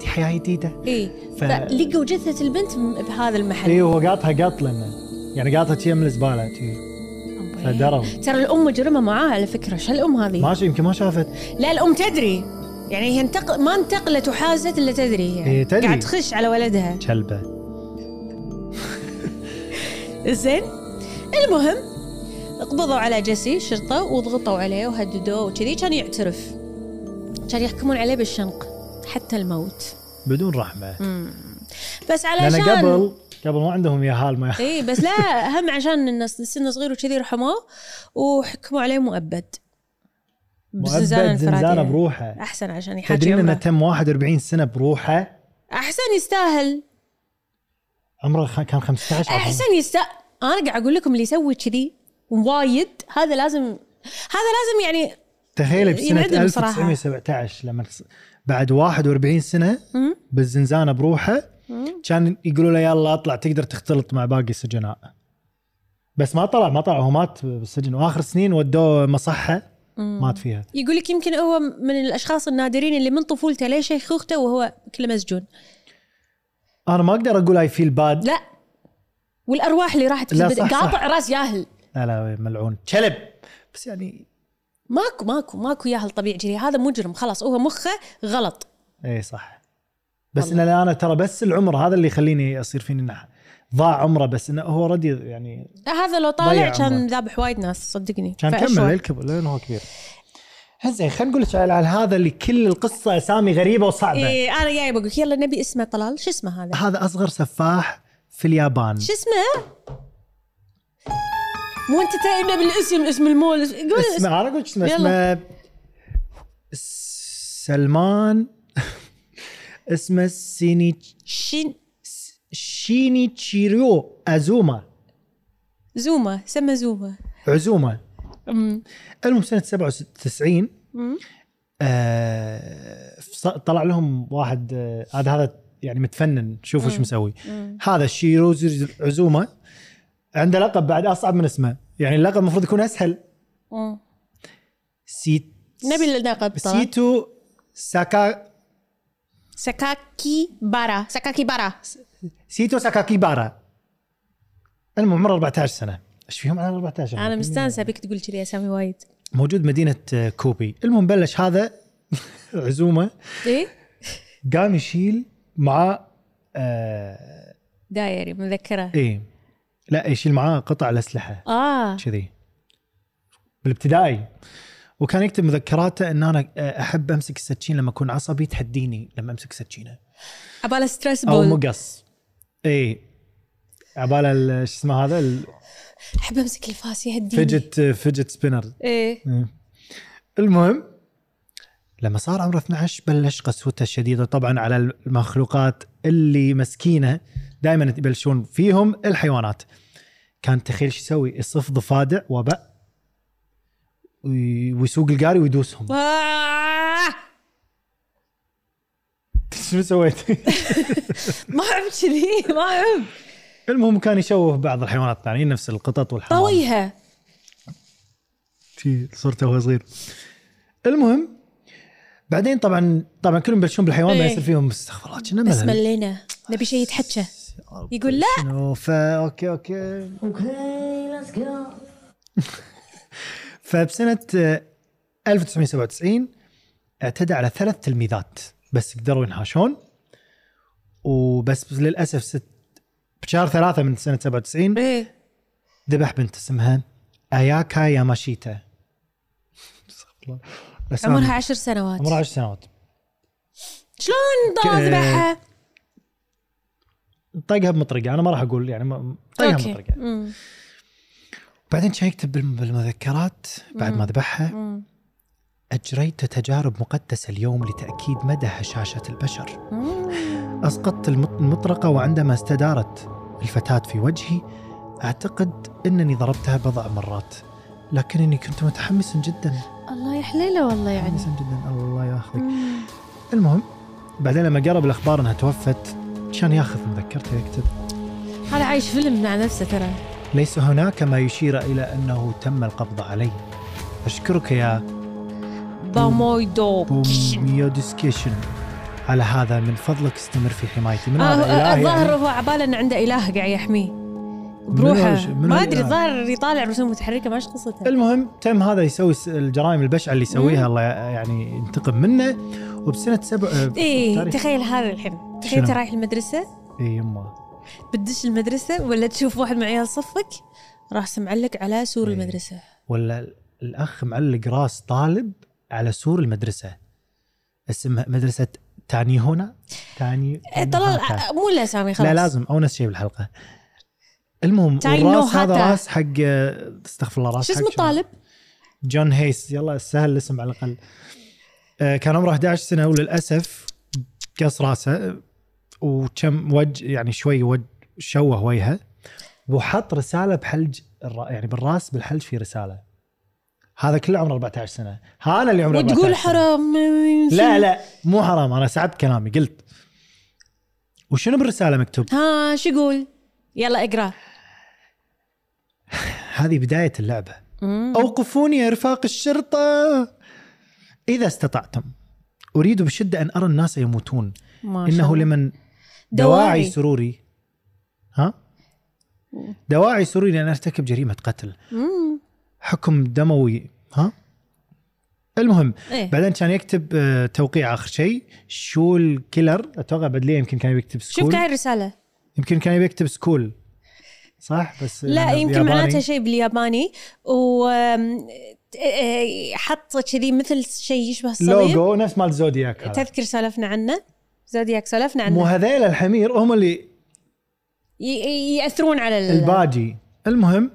A: دي حياه جديده
B: اي
A: ف-
B: فلقوا جثة البنت بهذا المحل.
A: اي هو قاطها قط لنا يعني قاطها من الزبالة شي. فدروا.
B: ترى الأم مجرمة معاه على فكرة. شو الأم هذه؟
A: ما يمكن ما شافت.
B: لا الأم تدري. يعني هي انتق... ما انتقلت وحازت إلا تدري. هي
A: إيه، تدري.
B: قاعد تخش على ولدها.
A: كلبة.
B: زين. المهم قبضوا على جيسي الشرطه وضغطوا عليه وهددوه وكذي. كان يعترف. كان يحكمون عليه بالشنق. حتى الموت.
A: بدون رحمة.
B: بس
A: لأن
B: علشان
A: قبل قبل ما عندهم ياهال ما
B: اي بس لا هم عشان الناس سنه صغير وكذي رحموه وحكموا عليه مؤبد
A: مؤبد
B: زنزانة.
A: بروحه
B: أحسن عشان يحاكي
A: تدرين
B: إنه
A: تم 41 سنة بروحه
B: أحسن يستاهل
A: عمره كان 15 أظن.
B: أحسن يستاهل أنا قاعد أقول لكم اللي يسوي كذي وايد هذا لازم هذا لازم يعني
A: تخيلي بسنة
B: ينعدم صراحة.
A: 1917 لما بعد 41 سنة بالزنزانة بروحه كان يقولوا له يلا اطلع تقدر تختلط مع باقي السجناء. بس ما طلع ما طلع. هو مات بالسجن. وآخر سنين ودوه مصحة مات فيها.
B: يقول لك يمكن هو من الأشخاص النادرين اللي من طفولته لين شيخوخته وهو كله مسجون.
A: أنا ما أقدر أقول I feel bad
B: لا. والأرواح اللي راحت في البدء. قاطع رأس ياهل.
A: لا لا ملعون. كلب. بس يعني
B: ماكو ماكو ماكو ياهل طبيعي هذا مجرم. خلاص هو مخه غلط.
A: اي صح. بس إن أنا ترى بس العمر هذا اللي يخليني يصير فيني إنه ضاع عمره بس إنه هو ردي يعني
B: هذا لو طالع كان. ذابح وايد ناس صدقني
A: كان. كمل للكبر لين هو كبير زين خلينا نقول لك على هذا اللي كل القصة أسامي غريبة وصعبة
B: إيه أنا جاي بقول يلا نبي اسمه طلال شو اسمه هذا؟
A: هذا أصغر سفاح في اليابان
B: شو اسمه؟ مو أنت تاينا بالاسم اسم المول قول اسم
A: اسمه أنا قلت اسمه. اسمه سلمان اسمه سيني
B: شين
A: شينيتشيريو أزوما.
B: زوما سمى زوما.
A: عزومه
B: أمم.
A: المهم سنة 97
B: أمم.
A: آه طلع لهم واحد آه، هذا هذا يعني متفنن شوفوا إيش مسوي. هذا الشيروز عزومه عنده لقب بعد اصعب من اسمه. يعني اللقب المفروض يكون أسهل.
B: أمم.
A: سيت
B: نبي اللقب
A: سيتو ساكا
B: سكاكي بارا سكاكي بارا
A: سيتو ساكاكي بارا. المهم عمره 14 سنة. إيش فيهم؟ على 14
B: أنا مستانسة بك تقول كذي اسامي وايد.
A: موجود مدينة آه، كوبي. المهم بلش هذا عزومة.
B: إيه؟
A: قام يشيل مع آه
B: diary مذكرة.
A: إيه. لا يشيل معاه قطع الأسلحة.
B: آه.
A: كذي. بالابتدائي. وكان يكتب مذكراته إن أنا آه، أحب أمسك السكين لما أكون عصبي تحديني لما أمسك سكينه
B: عباله
A: stress
B: ball
A: مقص. إي. عباله ال- شو اسمه هذا؟
B: أحب أمسك الفاس يهديني.
A: ال fidget fidget
B: spinner إيه
A: المهم لما صار عمره 12 بلش قسوته الشديدة. طبعا على المخلوقات اللي مسكينة دائما يبلشون فيهم الحيوانات. كان تخيل شو يسوي؟ يصف ضفادع وباء وي- ويسوق القاري ويدوسهم.
B: آه!
A: شنو سويت؟
B: ما احب كذي ما احب
A: المهم كان يشوه بعض الحيوانات الثانية نفس القطط والحمام.
B: طويها.
A: في صورته وهو صغير. المهم بعدين طبعا طبعا كلهم يبلشون بالحيوان
B: إيه.
A: بيصير فيهم استغفر الله كنا
B: بس ملينا. نبي شيء يتحكى. يقول لا.
A: فا أوكي أوكي. فبسنة آه، 1997 اعتدى على ثلاث تلميذات. بس قدروا ينحاشون وبس بس للأسف ست بشهر ثلاثة من سنة 97
B: إيه.
A: ذبح بنت اسمها أياكا ياماشيتا.
B: عمرها عشر سنوات.
A: عمرها 10 سنوات.
B: شلون طلع ذبحها؟
A: طقها بمطرقة. أنا ما راح أقول يعني ما- طقها
B: بمطرقة.
A: بعدين كان يكتب بالم- بالمذكرات بعد ما ذبحها.
B: مم.
A: أجريت تجارب مقدسة اليوم لتأكيد مدى هشاشه البشر.
B: مم.
A: أسقطت المط- المطرقة وعندما استدارت الفتاة في وجهي أعتقد إنني ضربتها بضع مرات لكنني كنت متحمسا جدا.
B: الله يحلله والله يعني.
A: متحمسا جدا. الله ياخذك. المهم بعدين لما قرب الأخبار إنها توفت كان ياخذ مذكرته يكتب
B: هذا عايش فيلم مع نفسه ترى.
A: ليس هناك ما يشير إلى أنه تم القبض علي أشكرك يا
B: باموي دوب
A: بوميو ديسكيشن على هذا من فضلك استمر في حمايتي. من هذا
B: آه،
A: إلهي
B: الظاهر
A: يعني.
B: هو عباله انه عنده اله قاعد يحميه بروحه. ما
A: أدري؟
B: الظاهر يطالع رسوم متحركة ما إيش قصته.
A: المهم تم هذا يسوي الجرائم البشعة اللي يسويها. الله يعني ينتقم منه. وبسنة سبع إيه
B: تخيل هذا الحين. تخيل؟ أنت رايح المدرسة؟
A: اي يمه
B: بتدش المدرسة ولا تشوف واحد من عيال صفك راسه معلق على سور
A: إيه.
B: المدرسة
A: ولا الأخ معلق راس طالب على سور المدرسة اسمها مدرسة تاني هنا تاني
B: إيه، طلال. مو الاسامي خلاص
A: لا لازم أونس شيء بالحلقة المهم والراس هذا. راس حق استغفر الله راس
B: شو اسم الطالب؟
A: جون هيس يلا سهل الاسم على الأقل آه، كان عمره 11 سنة وللأسف قص راسه وكم وجه يعني شوي وجه شوه وجهه وحط رسالة بحلج يعني بالراس بالحلج في رسالة. هذا كله عمره 14 سنة. ها أنا اللي عمري 14
B: وتقول. حرام.
A: لا لا مو حرام. أنا سعبت كلامي قلت. وشنو بالرسالة مكتوب؟
B: ها شو يقول؟ يلا اقرأ.
A: هذه بداية اللعبة.
B: مم.
A: أوقفوني يا رفاق الشرطة. إذا استطعتم أريد بشدة أن أرى الناس يموتون.
B: ما شاء الله.
A: لمن
B: دواعي.
A: سروري. ها؟ دواعي سروري لأن أرتكب جريمة قتل.
B: مم.
A: حكم دموي. ها؟ المهم
B: إيه.
A: بعدين كان يكتب آه، توقيع آخر شيء شول كيلر. أتوقع بدليه يمكن كان يكتب سكول.
B: كاي الرساله
A: يمكن كان يكتب سكول. صح؟ بس
B: لا يمكن. معناته شيء بالياباني. و آم، آه، حط كذي مثل شيء يشبه الصليب
A: لوجو نفس مال زودياك.
B: تذكر سولفنا عنه؟ زودياك سولفنا
A: مو
B: عنه
A: هذيل الحمير هم اللي
B: يأثرون على ال-
A: الباجي المهم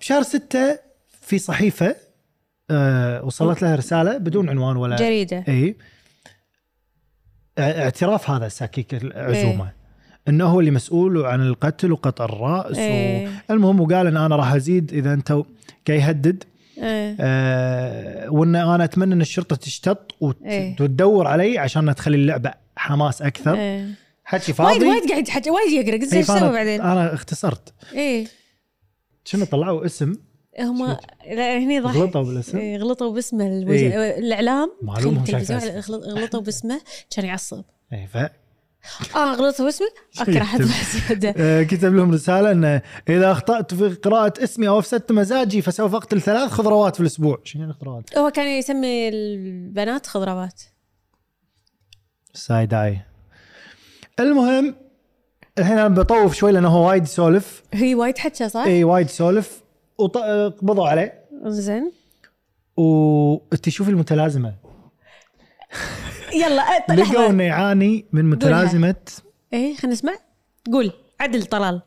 A: بشهر ستة في صحيفة آه وصلت لها رسالة بدون عنوان ولا جريدة. إي. اعتراف هذا ساكيك العزومة. إنه هو اللي مسؤول عن القتل وقطع الرأس
B: إيه.
A: و... المهم وقال إن أنا راح أزيد إذا أنت قاعد يهدد.
B: إيه.
A: آه وإن أنا أتمنى إن الشرطة تشتط وت...
B: إيه.
A: وتدور علي عشان تخلي اللعبة حماس أكثر.
B: إيه.
A: حكي فاضي؟
B: وايد وايد قاعد يحكي وايد يقرأ. قلت
A: إيه، إيش
B: بعدين؟
A: أنا اختصرت.
B: إيه.
A: شنو طلعوا؟ اسم؟
B: هم لا هني ضحك.
A: غلطوا بالاسم؟
B: إيه، غلطوا باسمه. الوج...
A: إيه.
B: الإعلام.
A: معلوم هم
B: التلفزيون
A: شايفين اسمه.
B: غلط- غلطوا باسمه كان يعصب.
A: اي ف
B: آه غلطوا باسمه أوكي راح
A: آه، كتب لهم رسالة إنه إذا أخطأت في قراءة اسمي أو أفسدت مزاجي فسوف أقتل ثلاث خضروات في الأسبوع. شنو يعني خضروات؟
B: هو كان يسمي البنات خضروات.
A: side eye. المهم الحين أنا بطوف شوي لأنه هو وايد يسولف.
B: هي وايد حكى صح؟
A: إي وايد يسولف. وقبضوا عليه.
B: زين.
A: وانت شوفي المتلازمة.
B: يلا أه،
A: لقوا
B: لحظة.
A: انه يعاني من متلازمه
B: إيه خلينا نسمع. قول عدل طلال.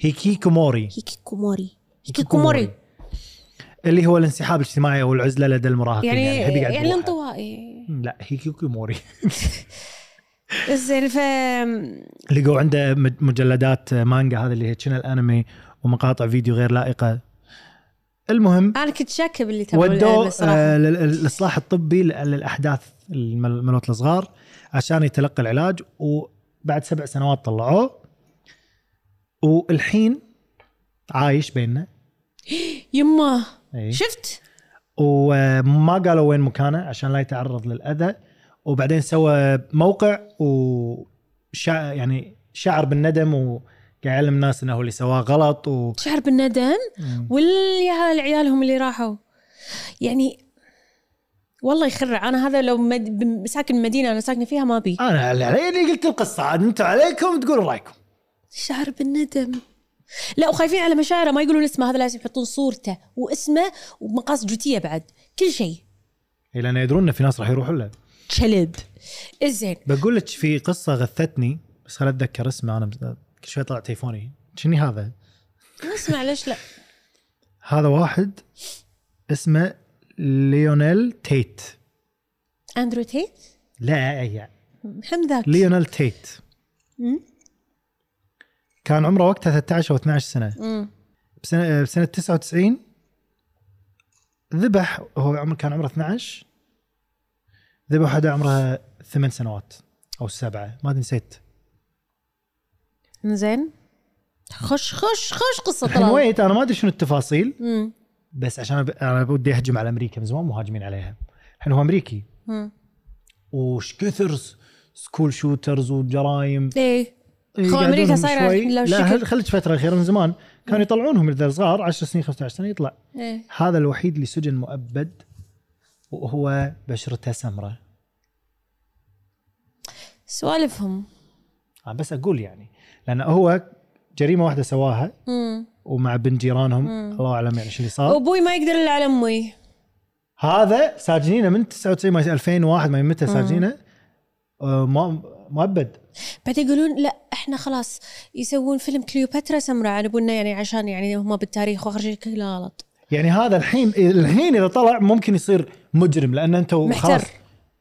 A: هيكيكوموري.
B: هيكيكوموري. هيكيكوموري.
A: اللي هو الانسحاب الاجتماعي أو العزلة لدى المراهقين
B: يعني يعني
A: بروحه.
B: الانطوائي
A: لا هيكيكوموري.
B: زين ف
A: لقوا عنده مج- مجلدات مانجا هذا اللي هي كنا الانمي ومقاطع فيديو غير لائقة. المهم
B: أنا كنت شاكة باللي تبغى
A: ودوه
B: الصراحه
A: آه، الاصلاح الطبي لل- للأحداث الملوت الصغار عشان يتلقى العلاج وبعد سبع سنوات طلعوه. والحين عايش بيننا.
B: يمه
A: إي.
B: شفت؟
A: وما قالوا وين مكانه عشان لا يتعرض للأذى. وبعدين سوى موقع وشع يعني شعر بالندم وقاعد يعلم الناس إنه هو اللي سواه غلط و
B: شعر بالندم؟ والعيال عيالهم اللي راحوا. يعني والله يخرع. أنا هذا لو مد... ساكن المدينة أنا ساكنة فيها ما بي
A: أنا اللي علي اللي قلت القصة. عاد أنتم عليكم تقولوا رأيكم.
B: شعر بالندم. لا وخايفين على مشاعره. ما يقولون اسمه هذا لازم يحطون صورته واسمه ومقاس جوتية بعد. كل شيء.
A: إيه، لأن يدرون إن في ناس راح يروحوا له.
B: كلب. زين
A: بقول لك في قصة غثتني بس خل أتذكر اسمه. أنا كل شوي طلع تليفوني. شني هذا؟
B: أسمع ليش لا.
A: هذا واحد اسمه ليونيل تيت
B: اندرو تيت
A: لا يعني
B: محمد ذاك.
A: ليونيل تيت
B: مم.
A: كان عمره وقتها 13 أو 12 سنة.
B: مم.
A: بسنة بسنة 99 ذبح هو عمر كان عمره 12 ذبح واحدة عمرها ثمان سنوات أو سبعة. ما نسيت.
B: زين. خش خش خش
A: قصة
B: طلال.
A: wait أنا ما أدري شنو التفاصيل.
B: مم.
A: بس عشان أنا بدي أهجم على أمريكا من زمان مهاجمين عليها. الحين هو
B: أمريكي.
A: وش كثر school shooters و crime
B: إيه.
A: إيه،
B: خو
A: شوي.
B: لو
A: لا خلت فترة أخيرة من زمان كانوا يطلعونهم إذا صغار 10 سنين 15 سنة يطلع.
B: إيه.
A: هذا الوحيد اللي سجن مؤبد وهو بشرته سمراء
B: سوالفهم.
A: أنا بس أقول يعني لأن هو جريمة واحدة سواها.
B: مم.
A: ومع بنت جيرانهم. الله أعلم يعني شو اللي صار.
B: أبوي ما يقدر إلا على أمي.
A: هذا ساجنينه من 99 ما 2001 ما متى ساجنينه؟ آه، ما مؤبد
B: بعدين يقولون لا إحنا خلاص يسوون فيلم كليوباترا سمراء عن أبونا يعني عشان يعني هم بالتاريخ وآخر شيء كله غلط
A: يعني هذا الحين الحين إذا طلع ممكن يصير مجرم لأن
B: أنتم.
A: خلاص.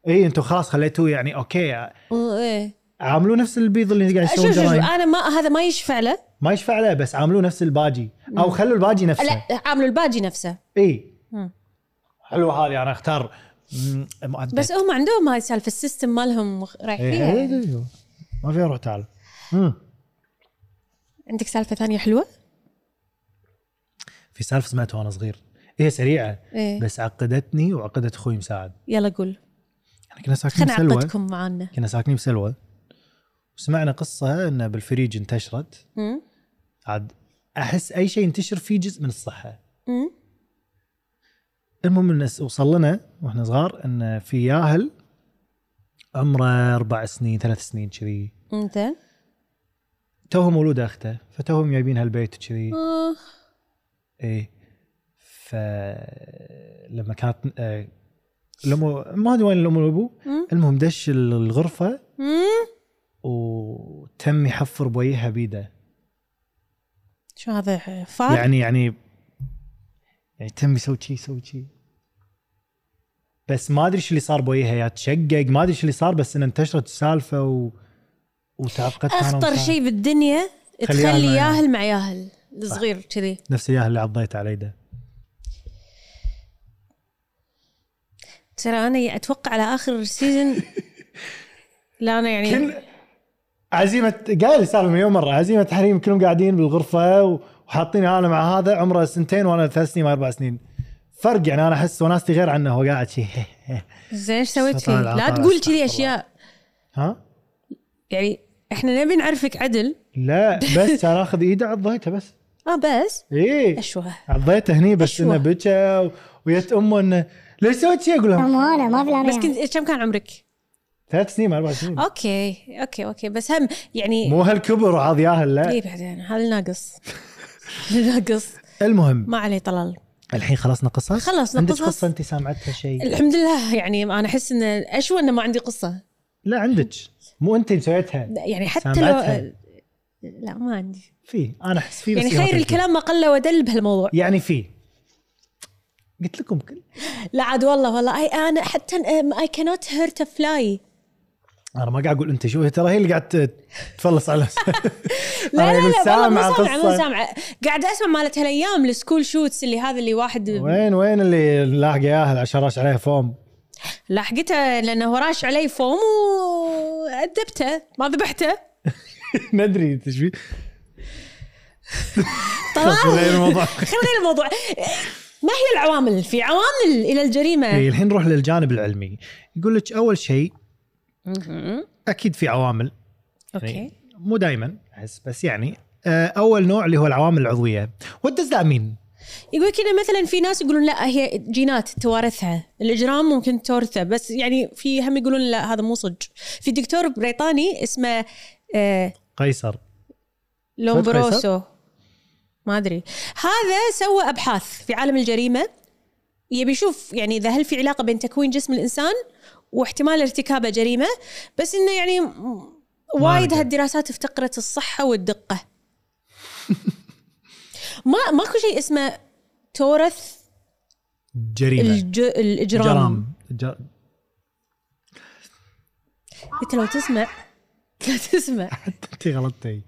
A: إي أنتم خلاص خليتوه يعني أوكي.
B: إيه.
A: عاملوه نفس البيض اللي قاعد يسوون جرايم
B: أنا ما هذا ما يشفع له.
A: ما يشفع له بس عاملوه نفس الباجي. أو خلوا الباجي نفسه.
B: لا عاملوا الباجي نفسه.
A: اي
B: مم.
A: حلو هذه أنا أختار. مم، مؤبد
B: بس هم عندهم هاي سالفة ال system مالهم رايح
A: إيه،
B: فيها.
A: إيه، إيه. ما فيها روح تعال. مم.
B: عندك سالفة ثانية حلوة؟
A: في سالفة سمعتها وأنا صغير. هي سريعة.
B: إيه.
A: بس عقدتني وعقدت أخوي مساعد.
B: يلا قول.
A: إحنا كنا ساكنين بسلوى.
B: نعقدكم معانا.
A: كنا ساكنين بسلوى. وسمعنا قصة إن بالفريج انتشرت
B: مم؟
A: عاد أحس أي شيء ينتشر فيه جزء من الصحة
B: مم؟
A: المهم إن وصل لنا وإحنا صغار إن في ياهل عمره أربع سنين ثلاث سنين كذي
B: انت
A: توه مولوده أخته فتوهم جايبينها البيت كذي
B: آه.
A: إيه فلما كانت آه، الام ما أدري وين الأم
B: والأبو.
A: المهم دش الغرفة
B: مم؟
A: وتم يحفر بوجهها بيده.
B: شو هذا فار؟
A: يعني يعني يعني تم يسوي شي يسوي شي. بس ما أدري شو اللي صار بوجهها يا تشقق. ما أدري شو اللي صار بس ان انتشرت السالفة و... وتعقدت أخطر.
B: شيء بالدنيا تخلي
A: مع
B: ياهل مع ياهل الصغير كذي.
A: نفس الياهل اللي عضيت على يده
B: ترى أنا أتوقع على آخر season لا أنا يعني
A: كل عزيمه قال لي سالفه مليون مرة عزيمة تحريم كلهم قاعدين بالغرفة و- وحاطيني أنا مع هذا عمره سنتين وأنا ثلاث سنين أربع سنين. فرق يعني أنا أحس وناستي غير عنه هو قاعد شي.
B: زين إيش سويت فيه؟ لا تقول كذي. أشياء.
A: ها؟
B: يعني إحنا نبي نعرفك عدل.
A: لا بس كان أخذ إيده عضيته بس.
B: آه بس؟
A: إيه.
B: أشوه.
A: عضيته هني بس. إنه بكى ويت أمه انه ليش سويت شيء أقول لها
F: ما في
B: بس كنت كم كان عمرك؟
A: ثلاث سنين أربع سنين.
B: أوكي أوكي أوكي. بس هم يعني
A: مو هالكبر وعاض ياهل لا.
B: اي بعدين. هذا ناقص. ناقص.
A: المهم.
B: ما عليه طلال.
A: الحين خلصنا قصص
B: خلصنا
A: عندك
B: قصص.
A: قصة؟ أنت سامعتها شيء.
B: الحمد لله يعني أنا أحس إن أشوى انه ما عندي قصة.
A: لا عندك. مو أنت اللي سويتها.
B: يعني حتى
A: سامعتها.
B: لو لا ما عندي.
A: في أنا أحس في
B: يعني خير. الكلام ما قل ودل بهالموضوع.
A: يعني في. قلت لكم كل-
B: لا عاد والله والله. اي أنا حتى اي كانوت هيرت فلاي
A: أنا ما قاعد أقول أنت شو ترى هي اللي قاعد تفلص على
B: لا لا لا والله مو
A: سامعة
B: سامعة مو. سامعة. قاعدة أسمع مالت هالأيام السكول شوتس اللي هذا اللي واحد
A: وين وين اللي لاحق ياهل عشان راش عليه فوم؟
B: لاحقته لأنه هو راش علي فوم وأدبته ما ذبحته.
A: ندري تشبي
B: طلال
A: غير الموضوع.
B: خلينا الموضوع. ما هي العوامل؟ في عوامل إلى الجريمة.
A: إيه، الحين نروح للجانب العلمي. يقول لك أول شيء. أكيد في عوامل.
B: أوكي.
A: يعني مو دائما احس بس يعني آه، أول نوع اللي هو العوامل العضوية. what does that mean
B: يقول كذا مثلا في ناس يقولون لا هي جينات توارثها. الإجرام ممكن تورثه بس يعني في هم يقولون لا هذا مو صدق. في دكتور بريطاني اسمه آه
A: قيصر.
B: لومبروسو. ما أدري. هذا سوى أبحاث في عالم الجريمة. يبي يشوف يعني إذا هل في علاقة بين تكوين جسم الإنسان واحتمال ارتكابه جريمة بس إنه يعني وايد. هالدراسات افتقرت الصحة والدقة. ما ماكو شيء اسمه تورث
A: جريمة.
B: الج... الإجرام.
A: جرام. جر...
B: إنت لو تسمع لا تسمع.
A: أنت غلطتي.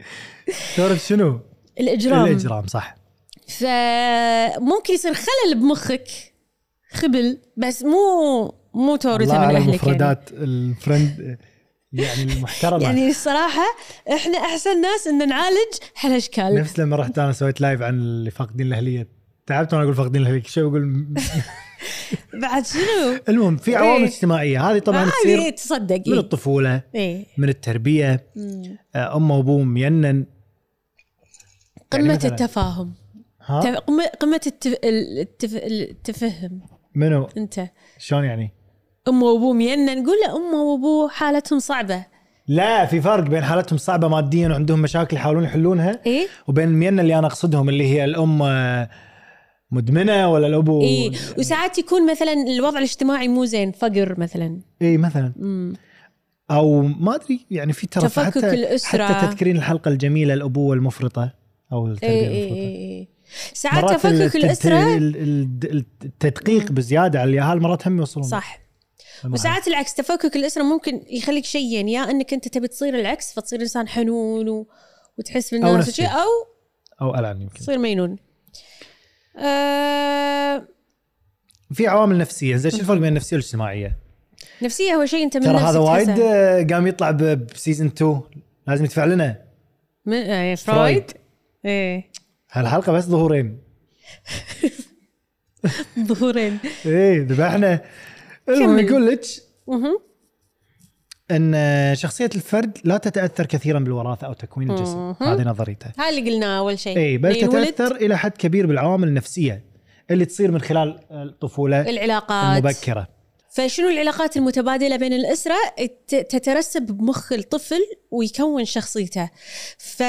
A: تعرف شنو؟
B: الإجرام.
A: الإجرام صح.
B: فممكن يصير خلل بمخك خبل بس مو مو تورثه من أهلك يعني.
A: المفردات الفرند يعني المحترمة
B: يعني الصراحه إحنا أحسن ناس إن نعالج هالأشكال
A: نفس لما رحت أنا سويت لايف عن اللي فاقدين الأهلية تعبت وأنا أقول فاقدين الأهلية شوي أقول
B: بعد شنو؟
A: المهم في عوامل
B: إيه.
A: اجتماعية هذه طبعا تصير
B: تصدق
A: من
B: إيه.
A: الطفولة
B: إيه
A: من التربية
B: مم.
A: امه وأبوه مينن يعني
B: قمة
A: مثلاً.
B: التفاهم
A: ها
B: قمه التف... التف... التفهم
A: منو
B: أنت
A: شلون يعني؟
B: أمه وأبوه مينا نقول له أمه وأبوه حالتهم صعبة
A: لا في فرق بين حالتهم صعبة ماديا وعندهم مشاكل يحاولون يحلونها
B: إيه
A: وبين المينا اللي أنا أقصدهم اللي هي الأم مدمنة ولا الابو
B: إيه وساعات يكون مثلا الوضع الاجتماعي مو زين فقر مثلا
A: اي مثلا
B: مم.
A: أو ما أدري يعني في ترى
B: تفكك
A: حتى
B: الأسرة.
A: حتى تذكرين الحلقة الجميلة الأبوة المفرطة أو التربية
B: إيه إيه
A: المفرطة
B: إيه إيه. ساعات تفكك الأسرة
A: ال- ال- التدقيق بزيادة على اليهال مرات هم يوصلون
B: صح. وساعات العكس تفكك الإسرة ممكن يخليك شيئين يا إنك أنت تبي تصير العكس فتصير إنسان حنون و... وتحس بالناس. وشي أو
A: أو الان يمكن.
B: تصير مينون. آه...
A: في عوامل نفسية زين شو الفرق بين النفسية والاجتماعية؟
B: نفسية هو شيء أنت من
A: ترى هذا وايد. آه، قام يطلع ب season 2 لازم يدفع لنا.
B: من... آه فرويد إيه.
A: هالحلقة بس ظهورين.
B: ظهورين.
A: إيه ذبحنا. المهم. يقول لك. إن شخصية الفرد لا تتأثر كثيرا بالوراثة أو تكوين الجسم. هذه نظريته.
B: هاي اللي قلناه أول شيء.
A: اي بل
B: ينولد
A: تتأثر إلى حد كبير بالعوامل النفسية اللي تصير من خلال الطفولة
B: العلاقات.
A: المبكرة.
B: فشنو العلاقات المتبادلة بين الأسرة؟ تترسب بمخ الطفل ويكون شخصيته. ف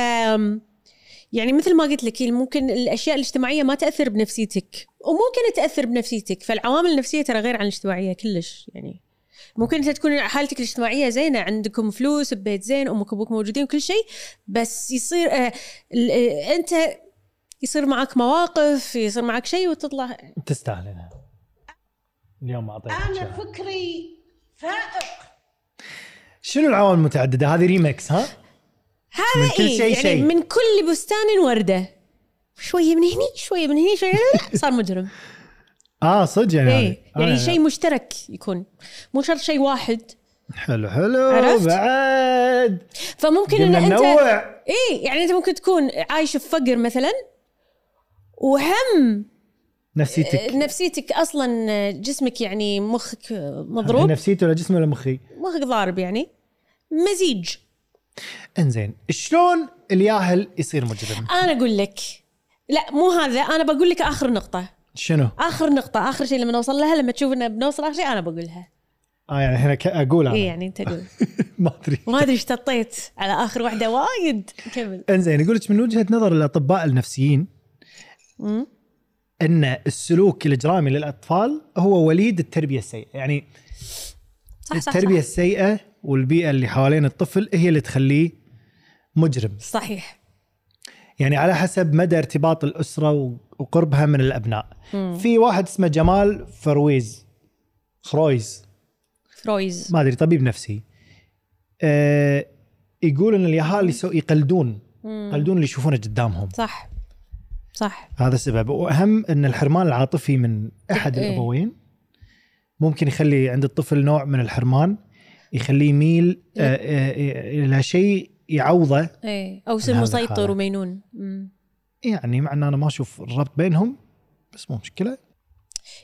B: يعني مثل ما قلت لك ممكن الأشياء الاجتماعية ما تأثر بنفسيتك وممكن تأثر بنفسيتك فالعوامل النفسية ترى غير عن الاجتماعية كلش يعني ممكن أنت تكون حالتك الاجتماعية زينة عندكم فلوس ببيت زين أمك وأبوك موجودين وكل شيء بس يصير آه ال- آه أنت يصير معك مواقف يصير معك شيء وتطلع
A: تستاهلينها. اليوم
F: أنا
A: إياها.
F: فكري فائق.
A: شنو العوامل المتعددة؟ هذه ريمكس ها؟
B: هذا
A: من كل
B: إيه؟
A: شيء
B: يعني
A: شيء.
B: من كل بستان وردة. شوية من هني شوية من هني شوية لا صار مجرم.
A: آه صدق يعني.
B: إيه
A: هذه.
B: يعني
A: آه،
B: شيء مشترك يكون. مو شرط شيء واحد.
A: حلو حلو
B: عرفت؟
A: بعد.
B: فممكن ان
A: أنت
B: إيه يعني أنت ممكن تكون عايش في فقر مثلا وهم
A: نفسيتك.
B: نفسيتك أصلا جسمك يعني مخك مضروب.
A: نفسيتي ولا جسمي ولا مخي؟
B: مخك ضارب يعني. مزيج.
A: إنزين شلون الياهل يصير مجرم؟
B: أنا أقول لك لا مو هذا أنا بقول لك آخر نقطة.
A: شنو؟
B: آخر نقطة آخر شيء لما نوصل لها لما تشوف إنه بنوصل آخر شيء أنا بقولها.
A: آه يعني هنا أقول أنا.
B: اي يعني أنت قول
A: ما أدري.
B: ما أدري إيش تطيت على آخر واحدة وايد. كمل.
A: إنزين يقول لك من وجهة نظر الأطباء النفسيين. إن السلوك الإجرامي للأطفال هو وليد التربية السيئة. يعني
B: صح صح
A: التربية
B: صح.
A: السيئة والبيئة اللي حوالين الطفل هي اللي تخليه مجرم.
B: صحيح.
A: يعني على حسب مدى ارتباط الأسرة وقربها من الأبناء. في واحد اسمه جمال فرويز. فرويز.
B: فرويز.
A: ما أدري طبيب نفسي. آه يقول إن اليهال يقلدون. يقلدون اللي يشوفونه قدامهم.
B: صح. صح.
A: هذا السبب. وأهم إن الحرمان العاطفي من أحد
B: إيه.
A: الأبوين. ممكن يخلي عند الطفل نوع من الحرمان. يخليه يميل آه، آه، إلى شيء يعوضه.
B: إيه أو يصير مسيطر. ومينون. مم.
A: يعني مع إن أنا ما أشوف الربط بينهم بس مو مشكلة.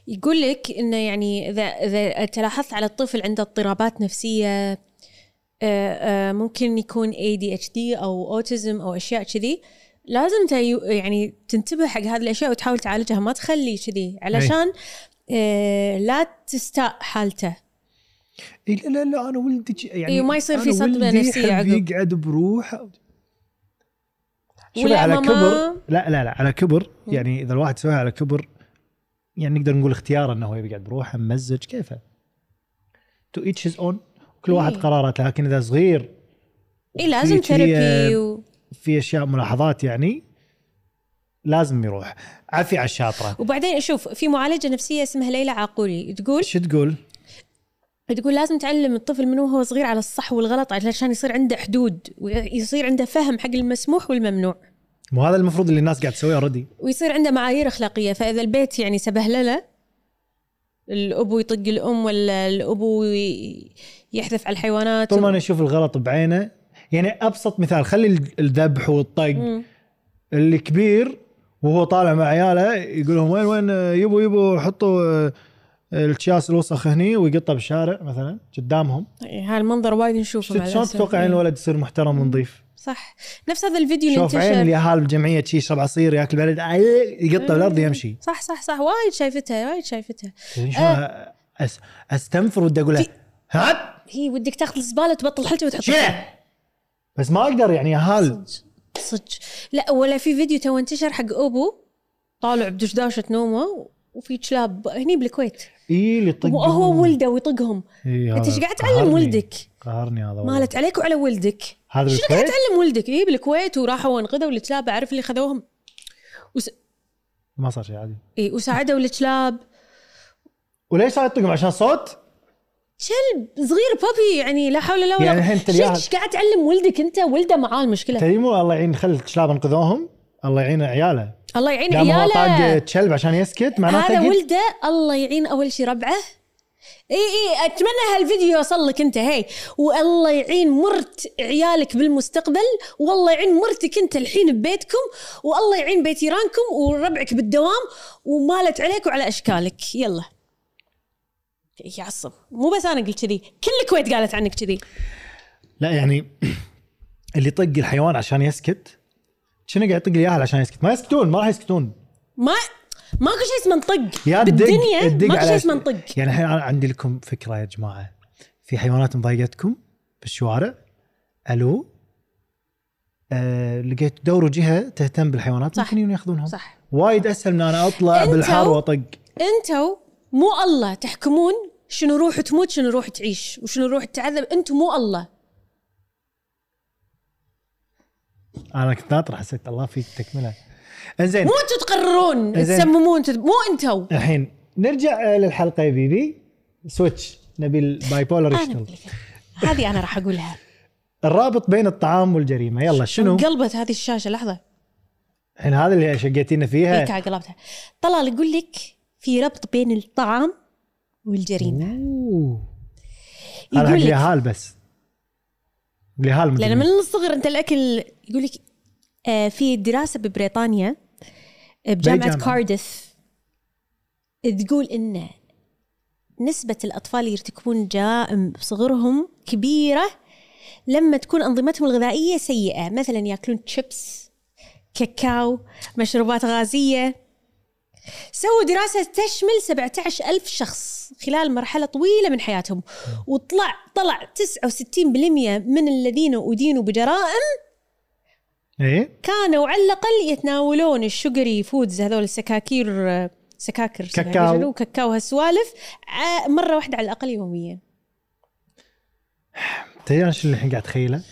B: يقول لك إنه يعني إذا إذا تلاحظت على الطفل عنده اضطرابات نفسية آه، آه، ممكن يكون ADHD أو اوتيزم أو أشياء كذي لازم يعني تنتبه حق هذه الأشياء وتحاول تعالجها ما تخلي كذي. علشان آه، لا تستاء حالته.
A: إيه لا لا لا أنا ولدي يعني
B: إيه، وما يصير في نفسية
A: يحب
B: عقب.
A: يقعد بروحه
B: ولا
A: على كبر لا لا لا على كبر يعني إذا الواحد سويها على كبر يعني نقدر نقول اختيار إنه هو يبي يقعد بروحه ممزج كيفه؟ to each his own كل واحد
B: إيه.
A: قراراته لكن إذا صغير
B: إي لازم therapy و...
A: في أشياء ملاحظات يعني لازم يروح. عافية على الشاطرة.
B: وبعدين شوف في معالجة نفسية اسمها ليلى عاقولي تقول؟
A: شو تقول؟
B: تقول لازم تعلم الطفل من وهو صغير على الصح والغلط علشان يصير عنده حدود ويصير عنده فهم حق المسموح والممنوع.
A: مو هذا المفروض اللي الناس قاعد تسويه اوريدي
B: ويصير عنده معايير أخلاقية. فإذا البيت يعني سبهلله الأبو يطق الأم ولا الأبو يحذف على الحيوانات
A: طول ما أنا أشوف الغلط بعينه يعني أبسط مثال خلي ال- الذبح والطق. الكبير وهو طالع مع عياله يقول لهم وين وين يبوا يبوا حطوا الكياس الوسخ هني ويقطه بالشارع مثلا قدامهم.
B: هذا المنظر وايد نشوفه
A: شلون. تتوقع ان الولد يصير محترم ونظيف؟
B: صح. نفس هذا الفيديو اللي
A: شوف عين اليهال بالجمعية شي يشرب عصير ياكل بلد يقطه بالأرض يمشي
B: صح صح صح. وايد شايفتها وايد شايفتها.
A: تدري شلون أس- أستنفر ودي أقول له هات
B: هي ودك تاخذ الزبالة تبطل حلجه وتحطها.
A: بس ما أقدر يعني يهال
B: صدق صدق. لا ولا في فيديو تو انتشر حق أبو طالع بدشداشة نومه وفي كلاب هني بالكويت.
A: إي اللي يطق
B: وهو ولده ويطقهم.
A: إيه أنت
B: إيش قاعد تعلم. ولدك؟
A: قهرني هذا.
B: مالت عليك وعلى ولدك.
A: هذا
B: شنو قاعد تعلم ولدك؟ إي بالكويت وراحوا انقذوا الكلاب أعرف اللي خذوهم. وس...
A: ما صار شيء عادي.
B: إي وساعدوا الكلاب
A: وليش صار يطقهم؟ عشان صوت؟
B: كلب صغير بابي يعني لا حول ولا قوة.
A: يعني الحين
B: إيش قاعد تعلم ولدك أنت؟ ولده معاه المشكلة.
A: تدري مو الله يعين خل الكلاب انقذوهم؟ الله يعين عياله.
B: الله يعين
A: هو طاق
B: عياله
A: كلب عشان يسكت معناته
B: هذا ولده الله يعين أول شيء ربعه. إي إي أتمنى هالفيديو يوصل لك أنت هي. والله يعين مرت عيالك بالمستقبل والله يعين مرتك أنت الحين ببيتكم والله يعين بيت جيرانكم وربعك بالدوام ومالت عليك وعلى أشكالك. يلا. يعصب مو بس أنا قلت كذي كل الكويت قالت عنك كذي.
A: لا يعني اللي يطق الحيوان عشان يسكت شنو قاعد يطق الياهل عشان يسكت؟ ما يسكتون ما راح يسكتون.
B: ما ماكو شيء اسمه نطق
A: يا
B: بالدنيا ماكو
A: على
B: شيء اسمه نطق
A: يعني الحين أنا عندي لكم فكرة يا جماعة. في حيوانات مضايقتكم بالشوارع. ألو؟ آه لقيت دوروا جهه تهتم بالحيوانات
B: صح.
A: ممكن يجون ياخذونهم.
B: صح.
A: وايد أسهل من أنا
B: أطلع
A: بالحر وأطق.
B: أنتوا مو الله تحكمون شنو روح تموت شنو روح تعيش وشنو روح تعذب. أنتوا مو الله.
A: أنا كنت ناطر حسيت الله فيك تكمله إنزين.
B: مو أنتوا تقررون. تسممون تد... مو أنتوا
A: الحين نرجع آه، للحلقة يا بيبي. switch نبي ال
B: bipolar أنا. هذه أنا راح أقولها.
A: الرابط بين الطعام والجريمة. يلا شنو؟
B: قلبت هذه الشاشة؟ لحظة.
A: الحين هذا اللي شقيتينا فيها.
B: هيك قلبتها. طلال يقول لك في ربط بين الطعام والجريمة.
A: أوه. هذا حق
B: يقول لك
A: اليهال بس. اليهال لأن.
B: من الصغر أنت الأكل يقول لك آه، في دراسة ببريطانيا آه،
A: بجامعة؟
B: كارديف تقول إن نسبة الأطفال اللي يرتكبون جرائم بصغرهم كبيرة لما تكون أنظمتهم الغذائية سيئة. مثلا يأكلون تشيبس كاكاو مشروبات غازية. سووا دراسة تشمل 17 ألف شخص خلال مرحلة طويلة من حياتهم. وطلع طلع 69% من الذين أدينوا بجرائم
A: إيه
B: كانوا على الأقل يتناولون ال sugary foods هذول السكاكير سكاكر
A: كاكاو.
B: كاكاو هالسوالف ع- مرة واحدة على الأقل يوميا
A: تدري أنا شو اللي الحين قاعد أتخيله؟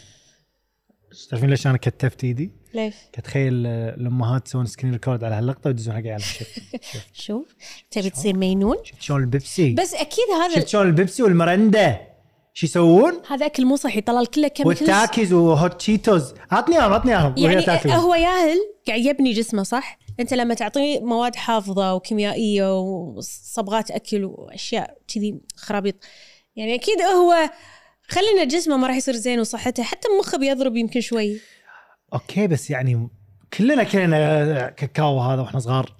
A: تعرفين ليش أنا كتفت إيدي؟
B: ليش؟
A: قاعد أتخيل آه، الامهات يسوون screen record على هاللقطة ويدزون حق عيالهم شوف
B: شوف تبي تصير مينون
A: شفت شلون البيبسي
B: بس أكيد هذا
A: شفت شلون البيبسي والمرندا شو يسوون؟
B: هذا أكل مو صحي طلال كله chemicals
A: وال Takis و hot Cheetos. عطني اياهم عطني اياهم.
B: يعني
A: تاكلهم.
B: هو ياهل قاعد يبني جسمه صح؟ انت لما تعطيه مواد حافظة وكيميائية وصبغات أكل وأشياء كذي خرابيط يعني أكيد هو خلينا جسمه ما راح يصير زين وصحته حتى مخه بيضرب يمكن شوي.
A: أوكي بس يعني كلنا كلنا كاكاو هذا وإحنا صغار.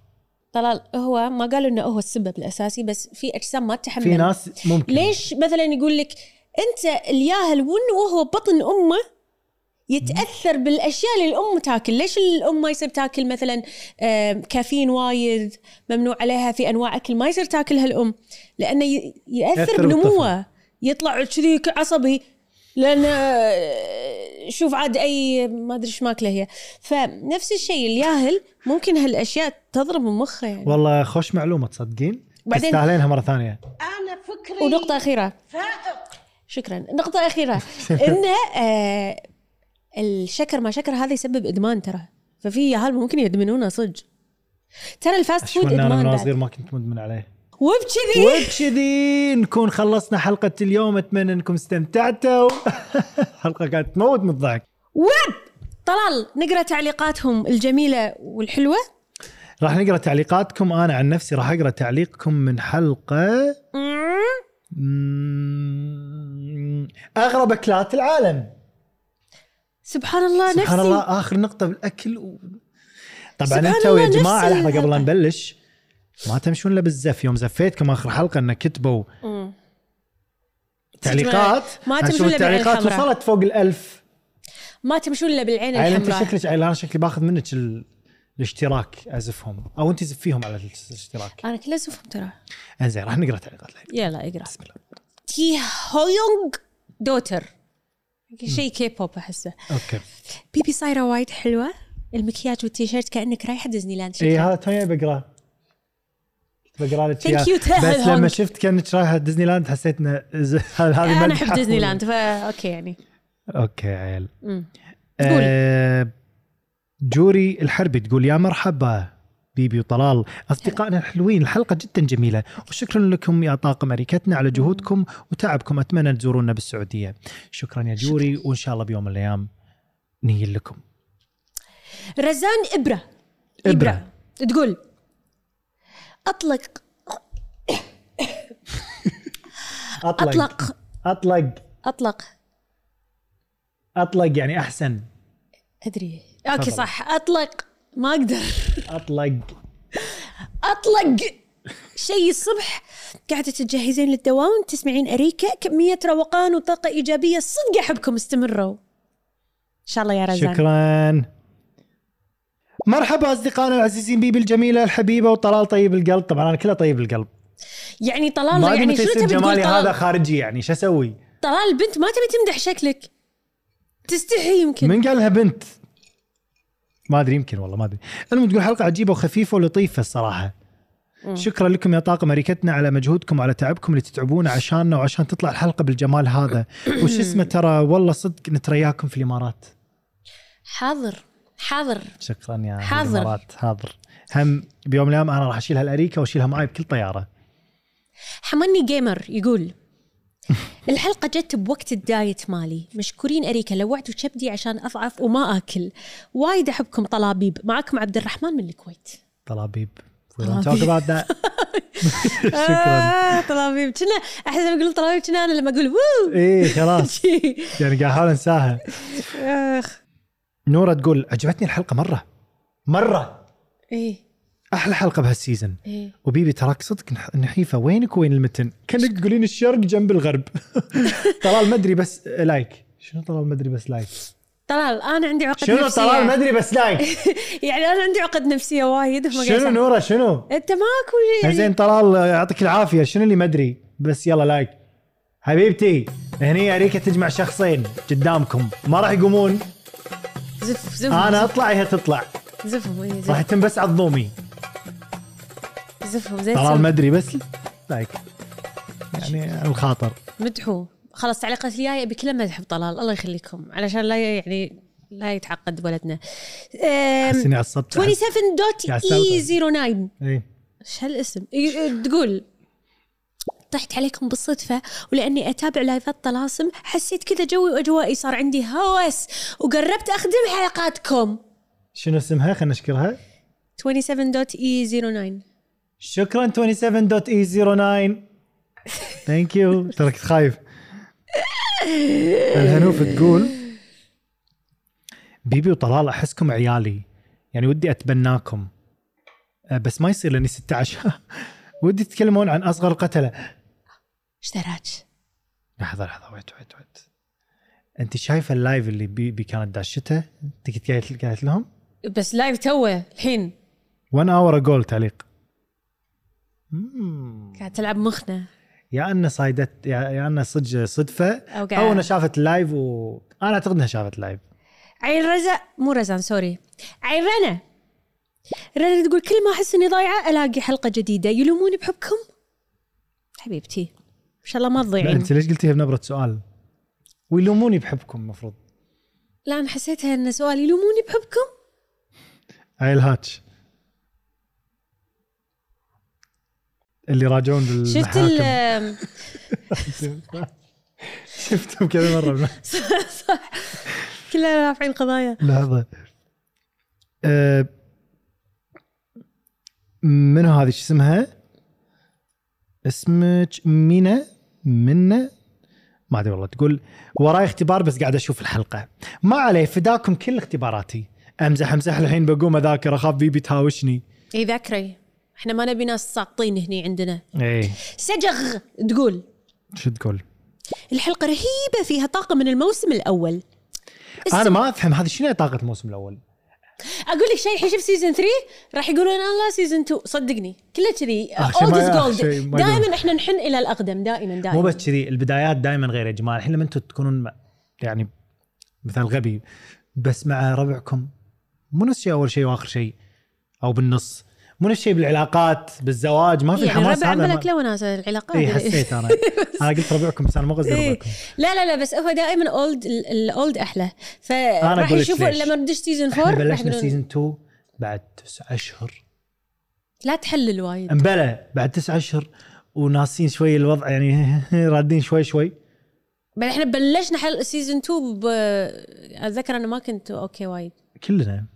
B: طلال هو ما قالوا إنه هو السبب الأساسي بس في أجسام ما تتحمل.
A: في ناس ممكن.
B: ليش مثلا يقول لك أنت الياهل ون وهو بطن أمه يتأثر بالأشياء اللي الأم تاكل، ليش الأم ما يصير تاكل مثلا كافيين وايد ممنوع عليها في أنواع أكل ما يصير تاكلها الأم. لأنه يأثر
A: يأثر
B: بنموه. يطلع كذي عصبي. لأن آه، شوف عاد أي ما أدري إيش ماكلة هي. فنفس الشيء الياهل ممكن هالأشياء تضرب مخه يعني.
A: والله خوش معلومة تصدقين؟
B: بعدين-
A: تستاهلينها مرة ثانية.
F: أنا فكري
B: ونقطة أخيرة.
F: فائق.
B: شكرا. النقطة الأخيرة إنه آه الشكر ما شكر هذا يسبب إدمان ترى. ففي ياهل ممكن يدمنونه صدق. ترى ال
A: fast food
B: إدمان
A: من
B: بعد.
A: صغير ما كنت مدمن عليه.
B: وبكذي
A: وبكذي نكون خلصنا حلقة اليوم. أتمنى إنكم استمتعتوا. حلقة كانت تموت من الضحك.
B: وب! طلال نقرأ تعليقاتهم الجميلة والحلوة.
A: راح نقرأ تعليقاتكم. أنا عن نفسي راح أقرأ تعليقكم من حلقة مم، أغرب أكلات العالم.
B: سبحان الله نفسي.
A: سبحان الله آخر نقطة بالأكل و... طبعا
B: سبحان
A: أنتوا يا
B: جماعة
A: لحظة قبل لا. نبلش. ما تمشون إلا بالزف. يوم زفيتكم آخر حلقة ان كتبوا
B: مم.
A: تعليقات.
B: ما تمشون بالعين
A: التعليقات؟
B: الحمراء.
A: وصلت فوق الألف.
B: ما تمشون إلا بالعين
A: عيل أنت
B: الحمراء.
A: شكلك أنا شكلي باخذ منك ال... الاشتراك أزفهم. أو أنت زفيهم على الاشتراك.
B: أنا كلها ازوفهم ترى.
A: إنزين راح نقرأ تعليقات الحين
B: يلا اقرأ.
A: بسم الله.
B: تي هويونغ. دوتر شيء كي بوب أحسه.
A: okay.
B: بيبي صايره وايد حلوة. المكياج والتيشيرت كأنك رايحه ديزني لاند
A: اي. هذا توني بقراه بقرأ لك بس لما. شفت كأنك رايحه ديزني لاند حسيت ان ز- هذه أنا
B: أحب ديزني لاند فا okay يعني.
A: okay عيل. آه جوري الحربي تقول يا مرحبا. بيبي وطلال. أصدقائنا الحلوين الحلقة جدا جميلة. وشكرا لكم يا طاقم اريكتنا على جهودكم وتعبكم. أتمنى تزورونا بالسعودية. شكرا يا جوري وإن شاء الله بيوم من الأيام نيجي لكم.
B: رزان إبرة.
A: إبرة.
B: تقول أطلق.
A: أطلق.
B: أطلق.
A: أطلق.
B: أطلق.
A: أطلق يعني أحسن.
B: أدري. أوكي
A: تفضل.
B: صح. أطلق. ما أقدر.
A: أطلق.
B: أطلق. شيء الصبح قاعدة تتجهزين للدوام تسمعين أريكة كمية روقان وطاقة إيجابية. صدق أحبكم استمروا. إن شاء الله يا رزان.
A: شكرا. مرحبا أصدقائنا العزيزين بيبي الجميلة الحبيبة وطلال طيب القلب. طبعا أنا كلها طيب القلب.
B: يعني طلال
A: ما
B: يعني
A: يصير
B: تبي
A: جمالي هذا خارجي يعني شو أسوي؟
B: طلال البنت ما تبي تمدح شكلك. تستحي يمكن.
A: من قال لها بنت؟ ما أدري يمكن والله ما أدري. المهم تقول حلقة عجيبة وخفيفة ولطيفة الصراحة. شكرا لكم يا طاقم أريكتنا على مجهودكم وعلى تعبكم اللي تتعبون عشاننا وعشان تطلع الحلقة بالجمال هذا. وش اسمه ترى؟ والله صدق نترياكم في الإمارات.
B: حاضر حاضر.
A: شكرا يا
B: حاضر.
A: الإمارات. حاضر. هم بيوم من الأيام أنا راح اشيل هالاريكه وأشيلها معي بكل طيارة.
B: حمني جيمر يقول. الحلقة جت بوقت ال diet مالي. مشكورين أريكا لوعتوا شبدي عشان أضعف وما أكل. وايد أحبكم طلابيب. معكم عبد الرحمن من الكويت.
A: طلابيب. That. شكرا.
B: آه طلابيب. كنا أحس لما أقول طلابيب كنا أنا لما أقول وو
A: إيه خلاص. يعني قاعد احاول أنساها.
B: آخ.
A: نورة تقول عجبتني الحلقة مرة. مرة.
B: إيه.
A: أحلى حلقة بهال season
B: إيه.
A: وبيبي تراك صدق نح- نحيفة. وينك وين المتن؟ كأنك تقولين الشرق جنب الغرب. طلال مدري بس like شنو طلال مدري بس لايك
B: طلال أنا عندي عقد
A: شنو
B: نفسية.
A: طلال مدري بس like
B: يعني أنا عندي عقد نفسية وايد
A: شنو. نورة شنو؟
B: أنت ماكو يعني.
A: زين طلال يعطيك العافية. شنو اللي مدري بس يلا like حبيبتي هني أريكة تجمع شخصين قدامكم. ما راح يقومون.
B: زف زف.
A: أنا أطلع هي تطلع.
B: زفهم إيه
A: راح يتم بس عظومي
B: زفهم زين
A: طلال. مدري بس. like. يعني الخاطر.
B: مدحوه خلاص تعليقات الجاية كلها مدح بطلال. الله يخليكم. علشان لا يعني لا يتعقد ولدنا.
A: أحس إني عصبت
B: 27
A: dot
B: A
A: سلطة.
B: 09
A: إيه.
B: إيش هالاسم؟ تقول. طحت عليكم بالصدفة ولأني أتابع لايفات طلاسم حسيت كذا جوي وأجوائي صار عندي هوس وقربت أخدم حلقاتكم.
A: شنو اسمها؟ خلينا نشكرها.
B: 27 dot E 09
A: شكرا 27.e09 thank you ترى كنت خايف. الهنوف تقول بيبي وطلال أحسكم عيالي. يعني ودي أتبناكم. أه، بس ما يصير لأني 16 ودي تتكلمون عن أصغر القتله
B: إيش دراج؟
A: لحظة لحظة wait wait wait أنت شايفة ال live اللي بيبي كانت داشته؟ انت كنت قاعد لهم؟
B: بس live توه الحين.
A: 1 hour ago التعليق.
B: قاعد تلعب مخنا.
A: يا انه صايدت يا, يا انه صدق صدفة.
B: أو
A: أو انها شافت ال live و أنا أعتقد إنها شافت ال live
B: عين رزا مو رزان sorry. عين رنا. رنا تقول كل ما أحس إني ضايعة ألاقي حلقة جديدة. يلوموني بحبكم؟ حبيبتي إن شاء الله ما تضيعين.
A: أنت ليش قلتيها بنبرة سؤال؟ ويلوموني بحبكم المفروض
B: لا أنا حسيتها إن سؤال يلوموني بحبكم.
A: هاي الهاتش اللي راجعون
B: شفت
A: بالمحاكم.
B: ال
A: شفتهم كذا مرة
B: صح كلنا رافعين قضايا
A: لحظة. أه منو هذه؟ شو اسمها؟ اسمك مينا منا ما أدري والله تقول وراي اختبار بس قاعد أشوف الحلقة. ما عليه فداكم كل اختباراتي. أمزح أمزح الحين بقوم أذاكر أخاف بيبي تهاوشني.
B: اي ذكري إحنا ما نبي ناس ساقطين هني عندنا.
A: إيه.
B: سجغ تقول.
A: شو تقول؟
B: الحلقة رهيبة فيها طاقة من الموسم الأول.
A: أنا ما أفهم هذه شنو طاقة الموسم الأول؟
B: أقول لك شيء الحين شوف season 3 راح يقولون الله season 2 صدقني. كله كذي
A: old
B: is
A: آخر gold.
B: دائما إحنا نحن إلى الأقدم دائما دائما.
A: مو بس كذي البدايات دائما غير يا جماعة. الحين لما أنتم تكونون يعني مثال غبي بس مع ربعكم مو نفس الشيء أول شيء وآخر شيء أو بالنص. مو نفس الشيء بالعلاقات بالزواج ما في
B: يعني
A: الحماس
B: ربع
A: هذا ما-
B: ملك له وناسه العلاقات.
A: اي حسيت أنا. أنا قلت ربعكم بس أنا مو قصدي
B: إيه.
A: ربعكم.
B: لا لا لا بس هو دائما old ال old
A: أحلى. فراح
B: يشوفوا. لما ندش season 4 إحنا
A: بلشنا سيزون 2 بعد تسع أشهر.
B: لا تحلل وايد.
A: امبلا بعد تسع أشهر وناسين شوي الوضع يعني رادين شوي شوي.
B: بل إحنا بلشنا حل season 2 ب... أتذكر أنا ما كنت أوكي وايد.
A: كلنا.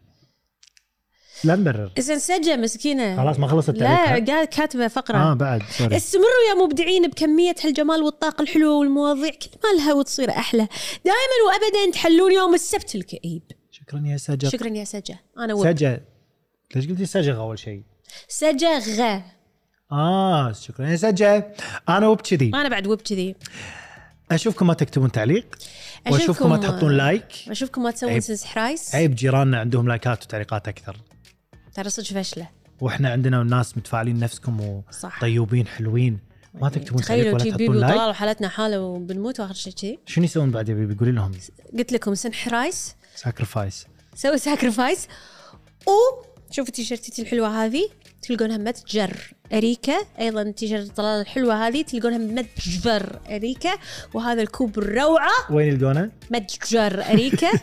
A: لا نبرر
B: زين سجة مسكينة.
A: خلاص ما خلصت
B: لا؟ قاعد كاتبة فقرة.
A: آه بعد sorry.
B: استمروا يا مبدعين بكمية هالجمال والطاقة الحلوة والمواضيع. كل ما لها وتصير أحلى. دائما وأبدا تحلون يوم السبت الكئيب.
A: شكرا يا سجا
B: شكرا يا سجة أنا وب
A: سجا ليش قلتي سجغ أول شيء؟
B: سجة غ
A: آه شكرا يا سجا أنا وبكذي
B: أنا بعد وب كذي.
A: أشوفكم ما تكتبون تعليق وأشوفكم ما تحطون like
B: أشوفكم ما تسوون. sacrifice
A: عيب جيراننا عندهم لايكات وتعليقات أكثر.
B: ترى صدق فشلة.
A: وإحنا عندنا ناس متفاعلين نفسكم. وطيوبين حلوين. ما تكتبون تعليق
B: تخيلوا
A: ولا تحطون like؟
B: وحالتنا حالة وبنموت وآخر شيء كذي
A: شنو يسوون بعد يا بيبي؟ قولي لهم.
B: قلت لكم sacrifice
A: sacrifice
B: سوي sacrifice و شوفوا تيشيرتتي الحلوة هذه تلقونها متجر. أريكة أيضا تيشيرت طلال الحلوة هذه تلقونها متجر أريكة وهذا الكوب الروعة.
A: وين يلقونه؟
B: متجر أريكة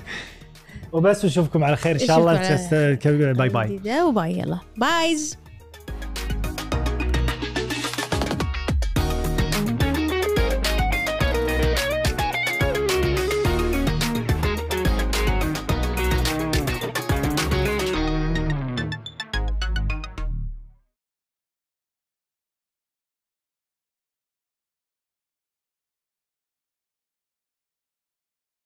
A: وبس نشوفكم على خير إن شاء الله. باي باي.
B: وباي. يلا. بايز